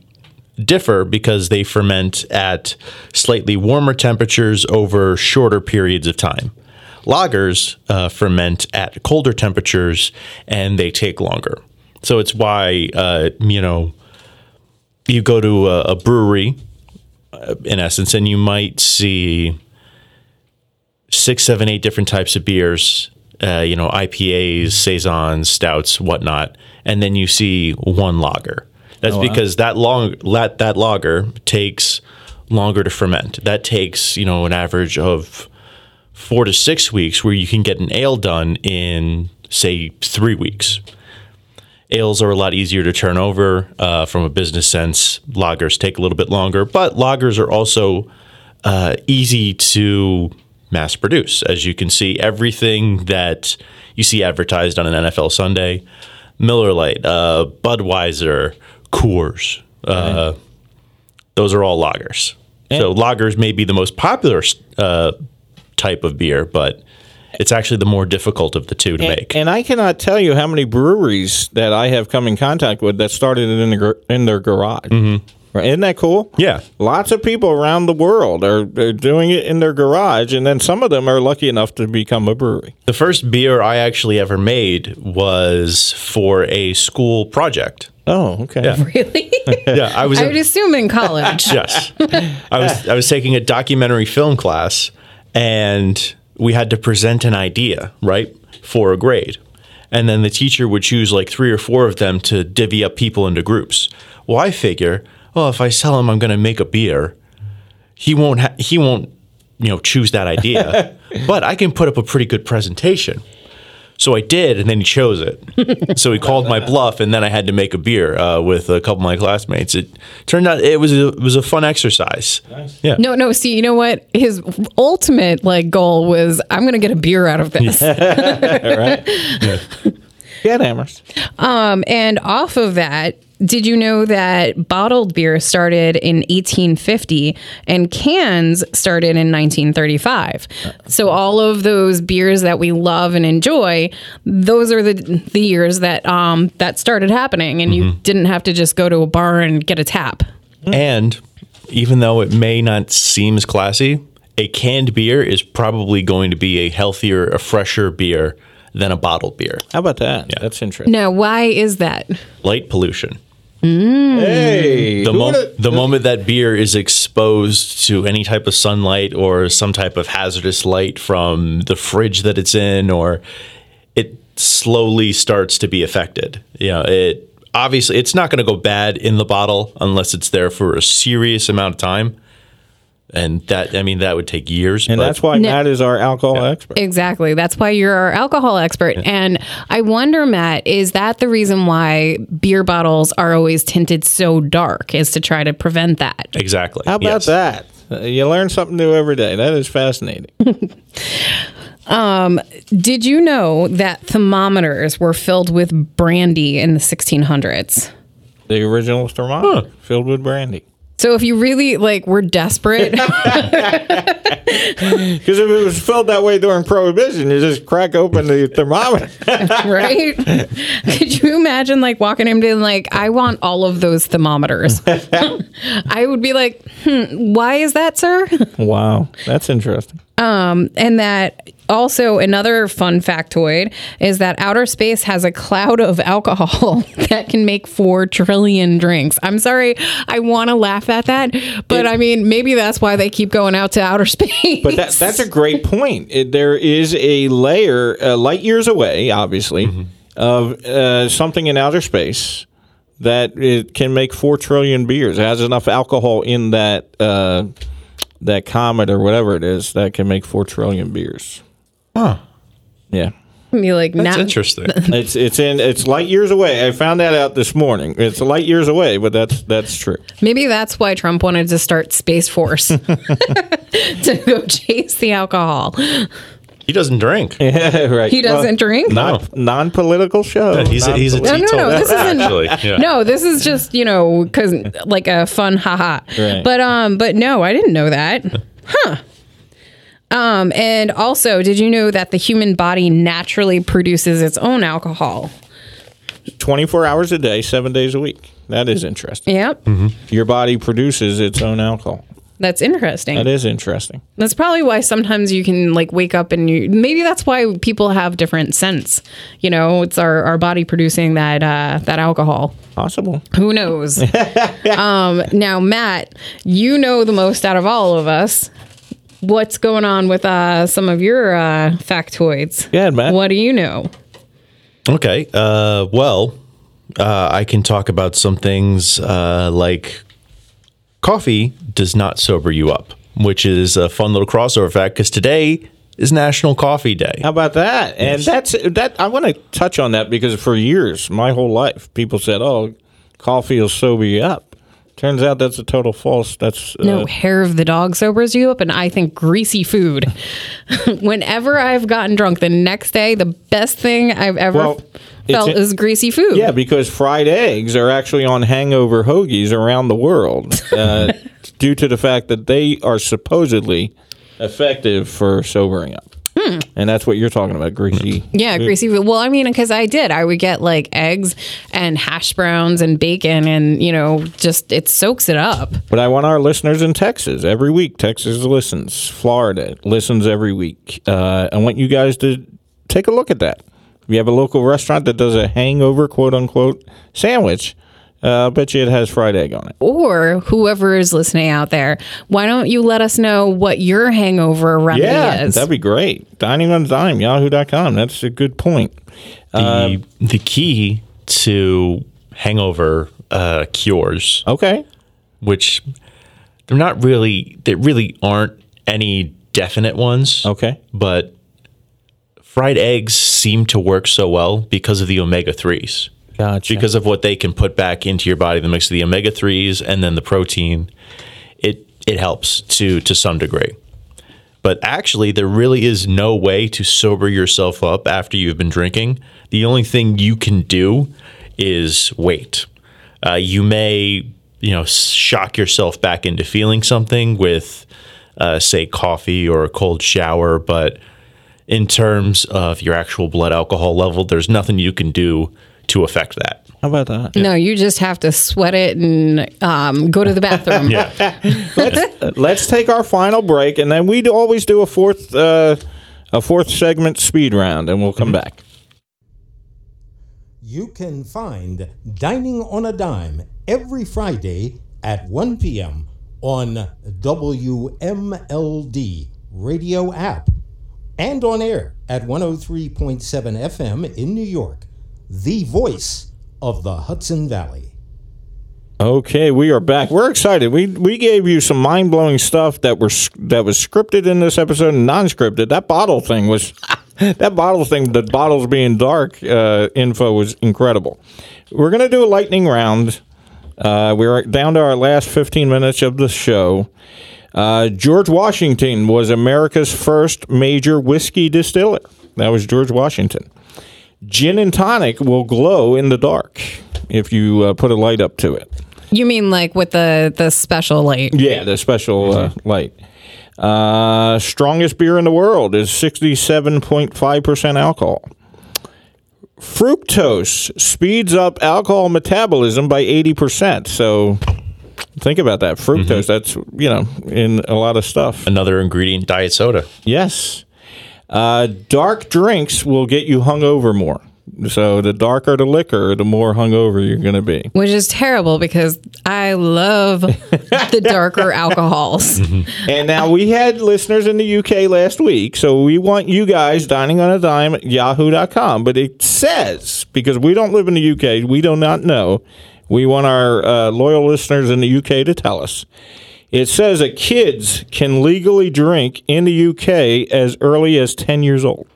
differ because they ferment at slightly warmer temperatures over shorter periods of time. Lagers uh, ferment at colder temperatures and they take longer. So it's why, uh, you know, you go to a, a brewery, uh, in essence, and you might see six, seven, eight different types of beers, uh, you know, IPAs, Saisons, stouts, whatnot, and then you see one lager. That's because that long that, that lager takes longer to ferment. That takes, you know, an average of four to six weeks where you can get an ale done in, say, three weeks. Ales are a lot easier to turn over uh, from a business sense. Lagers take a little bit longer, but lagers are also uh, easy to mass produce. As you can see, everything that you see advertised on an NFL Sunday, Miller Lite, uh, Budweiser, Coors. Uh, Those are all lagers. so lagers may be the most popular uh, type of beer, but it's actually the more difficult of the two to make. And I cannot tell you how many breweries that I have come in contact with that started it in, the, in their garage. Mm-hmm. Right? Isn't that cool? Yeah. Lots of people around the world are, are doing it in their garage, and then some of them are lucky enough to become a brewery. The first beer I actually ever made was for a school project. Oh, okay. Yeah. Really? Yeah, I was. I would assume in college. yes, I was. I was taking a documentary film class, and we had to present an idea, right, for a grade, and then the teacher would choose like three or four of them to divvy up people into groups. Well, I figure, well, if I sell him, I'm going to make a beer. He won't. Ha- he won't. You know, choose that idea, but I can put up a pretty good presentation. So I did, and then he chose it. so he called my bluff, and then I had to make a beer uh, with a couple of my classmates. It turned out it was a, it was a fun exercise. Yeah. No, no. See, you know what? His ultimate like goal was, I'm going to get a beer out of this. right? Yeah, Amaris. Um, and off of that, did you know that bottled beer started in 1850 and cans started in 1935? So all of those beers that we love and enjoy, those are the the years that um, that started happening, and you didn't have to just go to a bar and get a tap. And even though it may not seem as classy, a canned beer is probably going to be a healthier, a fresher beer than a bottled beer. How about that? Yeah. That's interesting. Now, why is that? Light pollution. Mm. Hey, The, mo- the moment that beer is exposed to any type of sunlight or some type of hazardous light from the fridge that it's in, or it slowly starts to be affected. You know, it obviously it's not going to go bad in the bottle unless it's there for a serious amount of time, and that I mean that would take years. and but- that's why No. Matt is our alcohol expert. Exactly. That's why you're our alcohol expert. And I wonder, Matt, is that the reason why beer bottles are always tinted so dark? Is to try to prevent that? exactly. How about Yes. that? Uh, You learn something new every day. That is fascinating. Um, Did you know that thermometers were filled with brandy in the 1600s? the original thermometer filled with brandy. So if you really like were desperate, Because if it was filled that way during Prohibition, you just crack open the thermometer. right? Could you imagine like walking in and being like, I want all of those thermometers? I would be like, hmm, why is that, sir? wow, that's interesting. And that also another fun factoid is that outer space has a cloud of alcohol that can make four trillion drinks. I'm sorry, I want to laugh at that, but I mean, maybe that's why they keep going out to outer space. But that, that's a great point. It, there is a layer, uh, light years away, obviously, of uh, something in outer space that it can make four trillion beers. It has enough alcohol in that uh, that comet or whatever it is that can make four trillion beers. Huh. Yeah. be like That's now. interesting. It's it's in it's light years away. I found that out this morning. It's light years away, but that's that's true. Maybe that's why Trump wanted to start Space Force to go chase the alcohol. He doesn't drink. Yeah, right. He doesn't drink. Non non political show. He's a, he's a No, no, no, this isn't- actually. Yeah. No, this is just you know because like a fun haha. Right. But um, but no, I didn't know that. Huh. Um, and also, did you know that the human body naturally produces its own alcohol? twenty four hours a day, seven days a week. That is interesting. Yep, Your body produces its own alcohol. That's interesting. That is interesting. That's probably why sometimes you can like wake up and you maybe that's why people have different scents. You know, it's our, our body producing that uh, that alcohol. Possible. Who knows? um, now, Matt, you know the most out of all of us. What's going on with uh, some of your uh, factoids? Yeah, Matt. What do you know? Okay. Uh, well, uh, I can talk about some things uh, like coffee does not sober you up, which is a fun little crossover fact because today is National Coffee Day. How about that? And that's that. I want to touch on that because for years, my whole life, people said, "Oh, coffee will sober you up." Turns out that's a total false. That's uh, No, hair of the dog sobers you up, and I think greasy food. Whenever I've gotten drunk, the next day, the best thing I've ever. Well, felt as greasy food. Yeah, because fried eggs are actually on hangover hoagies around the world uh, due to the fact that they are supposedly effective for sobering up. And that's what you're talking about, greasy. Yeah, greasy food. Well, I mean, because I did, I would get like eggs and hash browns and bacon, and you know, just it soaks it up. But I want our listeners in Texas every week. Texas listens. Florida listens every week. Uh, I want you guys to take a look at that. If you have a local restaurant that does a hangover, quote unquote, sandwich, uh, I bet you it has fried egg on it. Or whoever is listening out there, why don't you let us know what your hangover remedy Yeah, is? that'd be great. Dining on a dime, yahoo.com. That's a good point. The the key to hangover uh, cures, Okay. which they're not really, they really aren't any definite ones. Okay. But fried eggs seem to work so well because of the omega threes. Gotcha. because of what they can put back into your body, the mix of the omega threes and then the protein, it it helps to to some degree. But actually, there really is no way to sober yourself up after you've been drinking. The only thing you can do is wait. Uh, you may, you know, shock yourself back into feeling something with, uh, say, coffee or a cold shower. But in terms of your actual blood alcohol level, there's nothing you can do to affect that. How about that? no, you just have to sweat it and um, go to the bathroom. Uh, Let's take our final break, and then we always do a fourth uh, a fourth segment speed round, and we'll come back. You can find Dining on a Dime every Friday at 1 p.m. on WMLD radio app and on air at 103.7 FM in New York, the voice of the Hudson Valley. Okay, we are back. We're excited. We we gave you some mind blowing stuff that were that was scripted in this episode and non scripted. That bottle thing was that bottle thing. The bottles being dark uh, info was incredible. We're gonna do a lightning round. Uh, we're down to our last fifteen minutes of the show. Uh, George Washington was America's first major whiskey distiller. That was George Washington. Gin and tonic will glow in the dark if you uh, put a light up to it. You mean like with the the special light? Yeah, the special uh, light. Uh, strongest beer in the world is 67.5% alcohol. Fructose speeds up alcohol metabolism by 80%. So think about that. Fructose, that's, you know, in a lot of stuff. Another ingredient, diet soda. Yes. Uh, dark drinks will get you hungover more. So the darker the liquor, the more hungover you're going to be. Which is terrible because I love the darker alcohols. And now we had listeners in the UK last week, so we want you guys dining on a dime at yahoo.com. But it says, because we don't live in the UK, we do not know, we want our uh, loyal listeners in the UK to tell us. It says that kids can legally drink in the UK as early as 10 years old.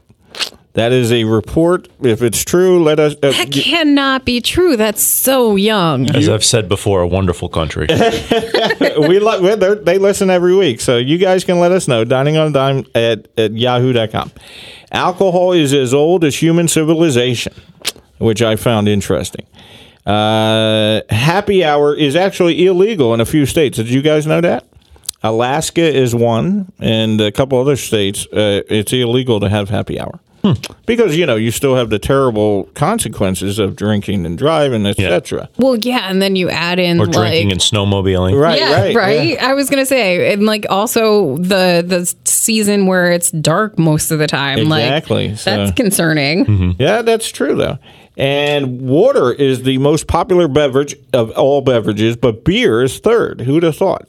That is a report. If it's true, let us. Uh, That cannot be true. That's so young. As I've said before, a wonderful country. we li- well, they're- they listen every week, so you guys can let us know. Dining on a dime at, at yahoo.com. Alcohol is as old as human civilization, which I found interesting. Uh, happy hour is actually illegal in a few states. Did you guys know that? Alaska is one, and a couple other states, uh, it's illegal to have happy hour. Because, you know, you still have the terrible consequences of drinking and driving, etc. Well, yeah, and then you add in or like drinking and snowmobiling. Right, yeah, right. right. yeah. I was gonna say, and like also the the season where it's dark most of the time. Exactly, Like, so- Mm-hmm. that's concerning. Yeah, that's true though. And water is the most popular beverage of all beverages, but beer is third. Who'd have thought?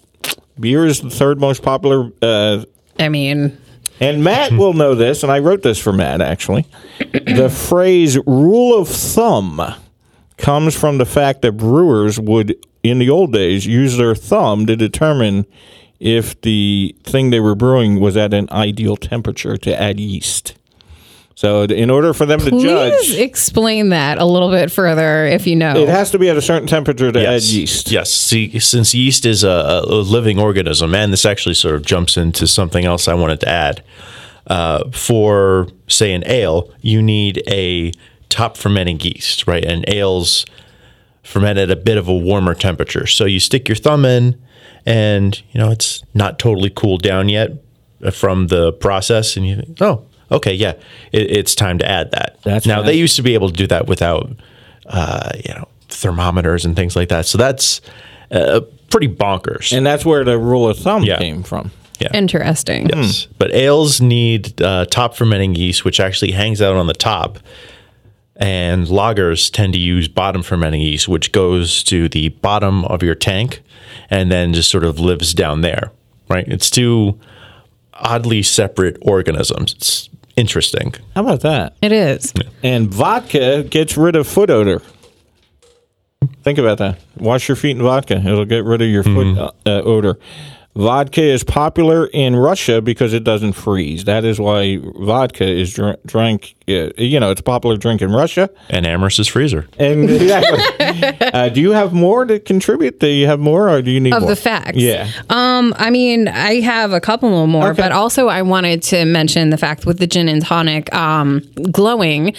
Beer is the third most popular. Uh, I mean, and Matt will know this, and I wrote this for Matt actually. the phrase "rule of thumb" comes from the fact that brewers would, in the old days, use their thumb to determine if the thing they were brewing was at an ideal temperature to add yeast. So, in order for them to judge, explain that a little bit further if you know. it has to be at a certain temperature to add yeast. Yes. See, since yeast is a, a living organism, and this actually sort of jumps into something else I wanted to add. Uh, for say an ale, you need a top fermenting yeast, right? And ales ferment at a bit of a warmer temperature. So you stick your thumb in, and you know it's not totally cooled down yet from the process, and you think, oh, okay, yeah, it, it's time to add that. That's now fine. they used to be able to do that without, uh, you know, thermometers and things like that. So that's uh, pretty bonkers. And that's where the rule of thumb Yeah. came from. yeah. Interesting. Yes. But ales need uh, top fermenting yeast, which actually hangs out on the top. And lagers tend to use bottom fermenting yeast, which goes to the bottom of your tank and then just sort of lives down there, right? It's two oddly separate organisms. It's interesting. How about that? It is. And vodka gets rid of foot odor. Think about that. Wash your feet in vodka. It'll get rid of your foot uh, uh, odor. Vodka is popular in Russia because it doesn't freeze. That is why vodka is dr- drank. Uh, you know, it's a popular drink in Russia. And Amaris's freezer. And exactly. uh, do you have more to contribute? Do you have more, or do you need Of more? the facts. Yeah. Um, I mean, I have a couple more, Okay. but also I wanted to mention the fact with the gin and tonic um, glowing.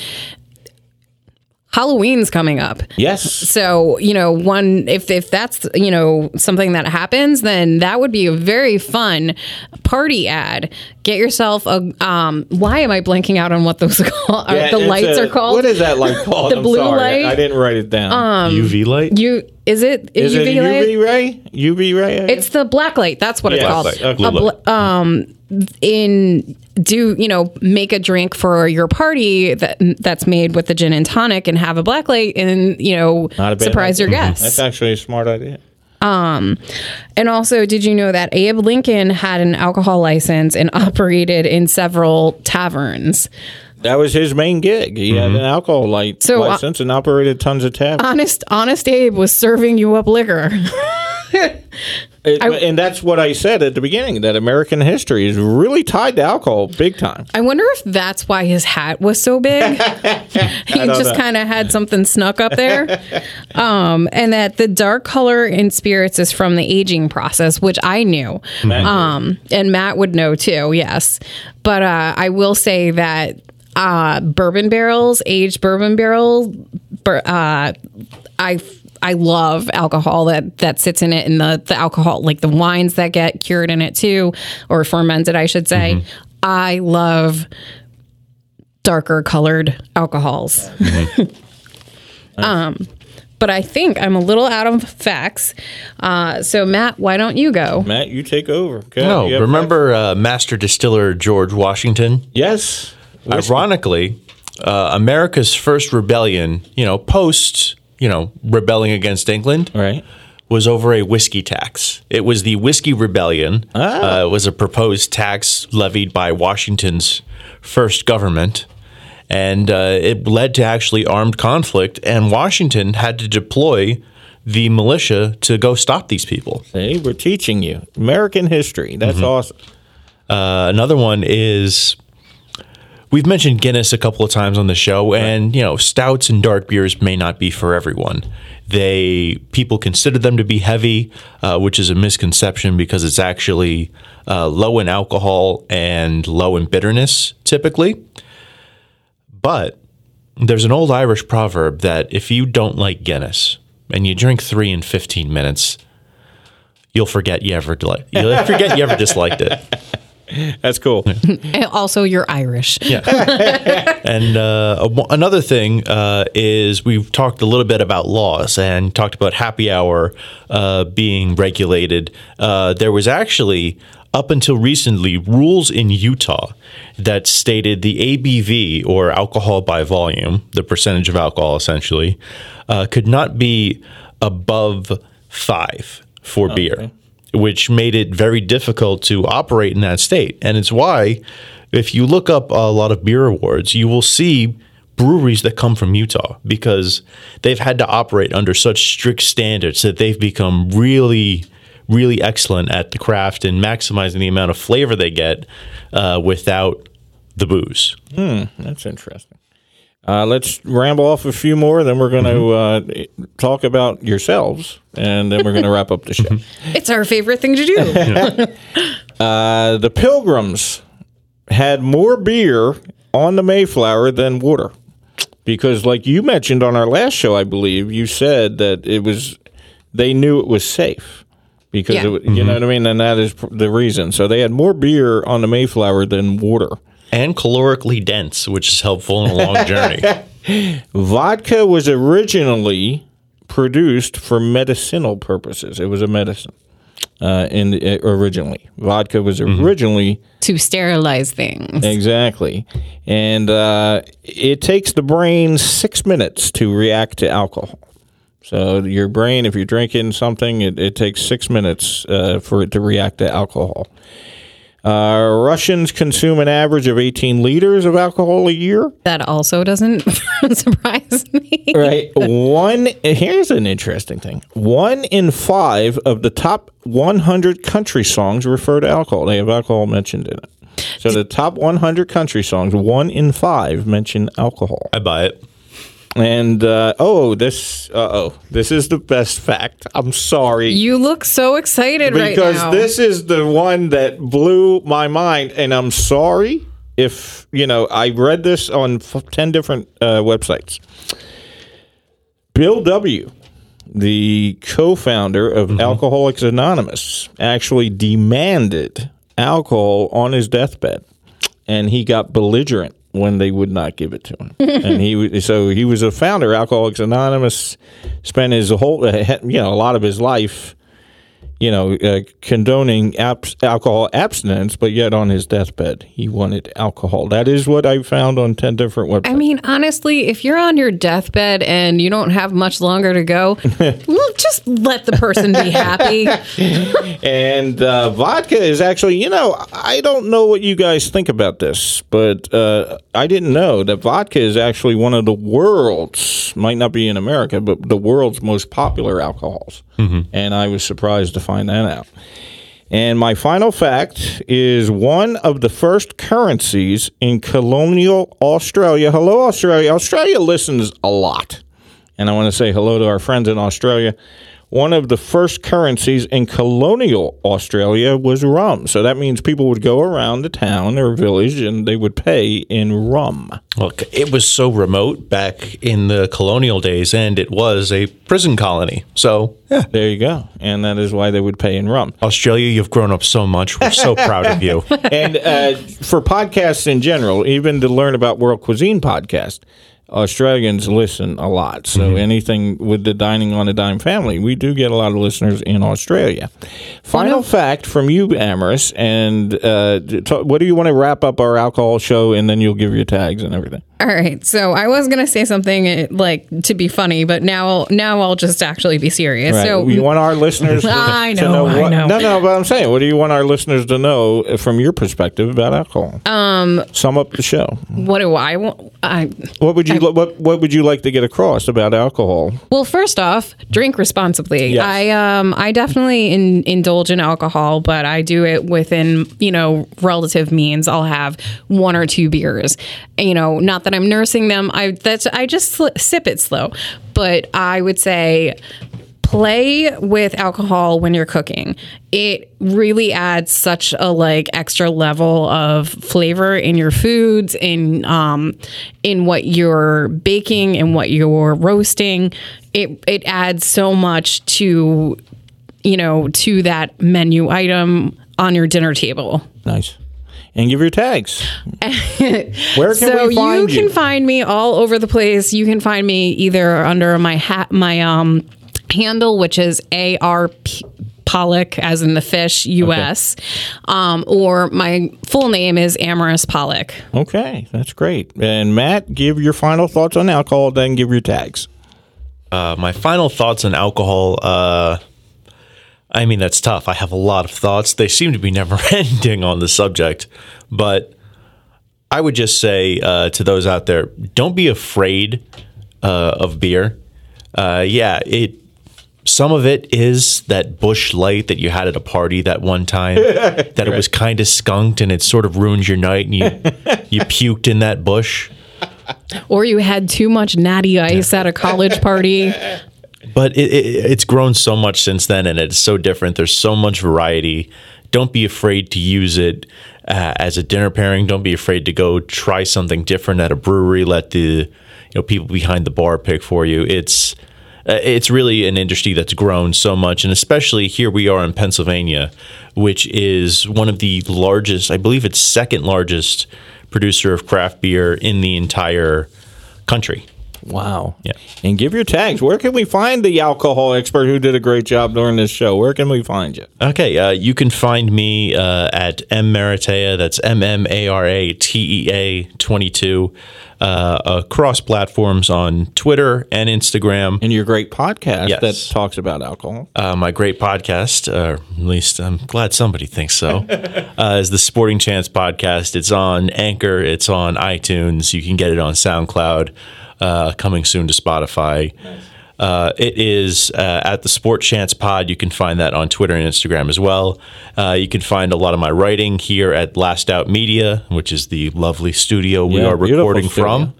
Halloween's coming up. Yes. So, you know, one if if that's, you know, something that happens, then that would be a very fun party ad. Get yourself a um why am I blanking out on what those are called? Yeah, the lights a- are called? What is that light called? The I'm blue sorry. light? I didn't write it down. Um, UV light? You is it is it UV light? UV ray? UV ray? It's the black light. That's what Yeah, it's called. light. Okay. A bl- um, in do you know make a drink for your party that that's made with the gin and tonic and have a black light and you know Not a bad surprise your mm-hmm. guests. That's actually a smart idea. Um, and also, did you know that Abe Lincoln had an alcohol license and operated in several taverns? That was his main gig. He had mm-hmm. an alcohol light So, uh, license and operated tons of taverns. Honest, honest Abe was serving you up liquor. It- and that's what I said at the beginning that American history is really tied to alcohol big time. I wonder if that's why his hat was so big. he just kind of had something snuck up there. um, and that the dark color in spirits is from the aging process, which I knew. Um, and Matt would know too, yes. But uh, I will say that uh, bourbon barrels, aged bourbon barrels, uh, I I love alcohol that that sits in it and the the alcohol like the wines that get cured in it too or fermented I should say. I love darker colored alcohols. um but I think I'm a little out of facts. Uh, so Matt, why don't you go? Matt, you take over. Okay. No, remember uh, Master Distiller George Washington? Yes. Ironically, uh, America's first rebellion, you know, post, you know, rebelling against England, Right. was over a whiskey tax. It was the Whiskey Rebellion. Ah. Uh, it was a proposed tax levied by Washington's first government. And uh, it led to actually armed conflict, and Washington had to deploy the militia to go stop these people. See, we're teaching you American history. That's awesome. Uh, another one is we've mentioned Guinness a couple of times on the show, and you know stouts and dark beers may not be for everyone. They people consider them to be heavy, uh, which is a misconception because it's actually uh, low in alcohol and low in bitterness typically. But there's an old Irish proverb that if you don't like Guinness and you drink three in 15 minutes, you'll forget you ever deli- you'll forget you ever disliked it. That's cool. And also, you're Irish. Yeah. And uh, another thing uh, is we've talked a little bit about laws and talked about happy hour uh, being regulated. Uh, there was actually, up until recently, rules in Utah that stated the ABV or alcohol by volume, the percentage of alcohol essentially, uh, could not be above five for beer which made it very difficult to operate in that state. And it's why, if you look up a lot of beer awards, you will see breweries that come from Utah because they've had to operate under such strict standards that they've become really, really excellent at the craft and maximizing the amount of flavor they get uh, without the booze. That's interesting. Uh, let's ramble off a few more, then we're going to uh, talk about yourselves, and then we're going to wrap up the show. It's our favorite thing to do. Uh, the Pilgrims had more beer on the Mayflower than water. because, like you mentioned on our last show, I believe you said that it was they knew it was safe because Yeah. it, wa- you know what I mean, and that is pr- the reason. So they had more beer on the Mayflower than water. And calorically dense, which is helpful in a long journey. Vodka was originally produced for medicinal purposes. It was a medicine. Uh, in uh, originally, vodka was originally To sterilize things. Exactly. And uh, it takes the brain six minutes to react to alcohol. So your brain, if you're drinking something, it, it takes six minutes uh, for it to react to alcohol. Uh, Russians consume an average of 18 liters of alcohol a year. That also doesn't surprise me. Right. One. Here's an interesting thing. One in five of the top 100 country songs refer to alcohol. They have alcohol mentioned in it. So the top 100 country songs, one in five mention alcohol. I buy it. And uh, oh, this. Uh oh, this is the best fact. I'm sorry. You look so excited right now. because this is the one that blew my mind, and I'm sorry if you know I read this on f- ten different uh, websites. Bill W, the co-founder of Alcoholics Anonymous, actually demanded alcohol on his deathbed, and he got belligerent when they would not give it to him. and he so he was a founder Alcoholics Anonymous, spent his whole uh, you know a lot of his life you know, uh, condoning abs- alcohol abstinence, but yet on his deathbed, he wanted alcohol. That is what I found on 10 different websites. I mean, honestly, if you're on your deathbed and you don't have much longer to go, well, just let the person be happy. and uh, vodka is actually, you know, I don't know what you guys think about this, but uh, I didn't know that vodka is actually one of the world's, might not be in America, but the world's most popular alcohols. And I was surprised to find that out. And my final fact is one of the first currencies in colonial Australia. Hello, Australia. Australia listens a lot. And I want to say hello to our friends in Australia. One of the first currencies in colonial Australia was rum. So that means people would go around the town or village and they would pay in rum. Look, it was so remote back in the colonial days, and it was a prison colony. So, yeah. There you go. And that is why they would pay in rum. Australia, you've grown up so much. We're so proud of you. and uh, for podcasts in general, even to learn about World Cuisine podcast, Australians listen a lot. So anything with the Dining on a Dime family, we do get a lot of listeners in Australia. Final fact from you, Amaris, and uh, t- what do you want to wrap up our alcohol show, and then you'll give your tags and everything. All right. So I was gonna say something uh, like to be funny, but now now I'll just actually be serious. Right. So you want our listeners to, I to know, I know. No, no, but I'm saying, what do you want our listeners to know from your perspective about alcohol? Um, Sum up the show. what do I want? I What would you what What would you like to get across about alcohol? Well, first off, drink responsibly. Yes. I um I definitely in, indulge in alcohol, but I do it within you know relative means. I'll have one or two beers. You know, not that I'm nursing them. I that's I just sl- sip it slow, but I would say play with alcohol when you're cooking. It really adds such a like extra level of flavor in your foods, in um, in what you're baking and what you're roasting. It it adds so much to you know to that menu item on your dinner table. Nice. And give your tags. Where can so we find you can find me all over the place. You can find me either under my hat, my um handle, which is A R P. Pollock, as in the fish, U.S., um, or my full name is Amaris Pollock. okay, that's great. And Matt, give your final thoughts on alcohol, then give your tags. Uh, my final thoughts on alcohol. Uh, I mean, that's tough. I have a lot of thoughts. They seem to be never ending on the subject. But I would just say uh, to those out there don't be afraid uh, of beer. Uh, yeah, it. Some of it is that Busch Light that you had at a party that one time that it was kind of skunked and it sort of ruined your night and you you puked in that bush. Or you had too much natty ice at a college party. But it, it, it's grown so much since then and it's so different there's so much variety don't be afraid to use it uh, as a dinner pairing don't be afraid to go try something different at a brewery let the you know people behind the bar pick for you. It's uh, it's really an industry that's grown so much, and especially here we are in Pennsylvania, which is one of the largest. I believe it's second largest producer of craft beer in the entire country. Wow. Yeah. And give your tags. Where can we find the alcohol expert who did a great job during this show? Where can we find you? Okay, uh, you can find me uh, at M Maratea. That's M M A R A T E A twenty two. Uh, across platforms on Twitter and Instagram. And your great podcast Yes. that talks about alcohol. Uh, my great podcast, uh, at least I'm glad somebody thinks so, uh, is the Sporting Chance podcast. It's on Anchor, it's on iTunes. You can get it on SoundCloud, uh, coming soon to Spotify. Uh, it is uh, at the Sport Chance Pod. You can find that on Twitter and Instagram as well. Uh, you can find a lot of my writing here at Last Out Media, which is the lovely studio we Yeah, are recording studio. from.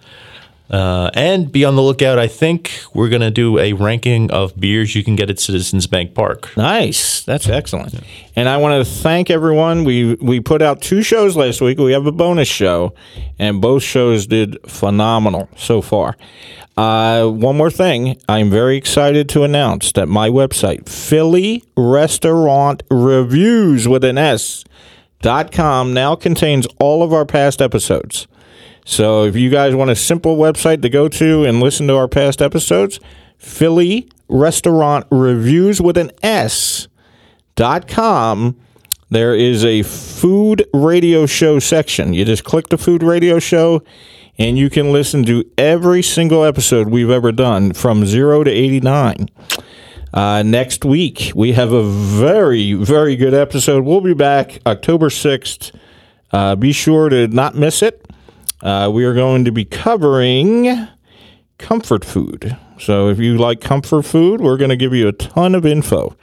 Uh, and be on the lookout. I think we're going to do a ranking of beers you can get at Citizens Bank Park. Nice. That's excellent. And I want to thank everyone. We we put out two shows last week. We have a bonus show, and both shows did phenomenal so far. Uh, one more thing. I'm very excited to announce that my website, Philly Restaurant Reviews with an S dot com, now contains all of our past episodes. So if you guys want a simple website to go to and listen to our past episodes, Philly Restaurant Reviews with an S dot com. There is a food radio show section. You just click the food radio show and you can listen to every single episode we've ever done from zero to 89. Uh, next week, we have a very, very good episode. We'll be back October 6th. Uh, be sure to not miss it. Uh, we are going to be covering comfort food. So if you like comfort food, we're going to give you a ton of info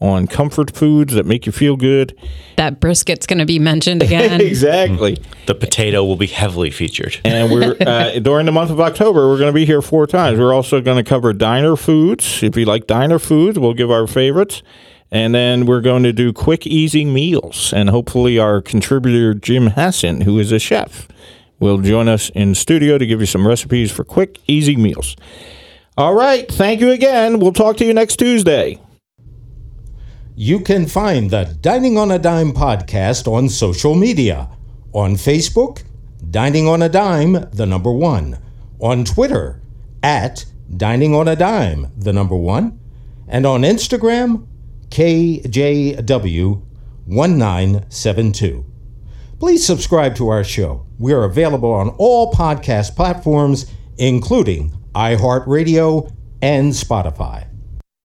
on comfort foods that make you feel good. That brisket's going to be mentioned again. exactly. The potato will be heavily featured. And we're uh, during the month of October, we're going to be here four times. We're also going to cover diner foods. If you like diner foods, we'll give our favorites. And then we're going to do quick, easy meals. And hopefully, our contributor, Jim Hassan, who is a chef, will join us in studio to give you some recipes for quick, easy meals. All right. Thank you again. We'll talk to you next Tuesday. You can find the Dining on a Dime podcast on social media. On Facebook, Dining on a Dime, the number one. On Twitter, at Dining on a Dime, the number one. And on Instagram, KJW1972. Please subscribe to our show. We are available on all podcast platforms, including iHeartRadio and Spotify.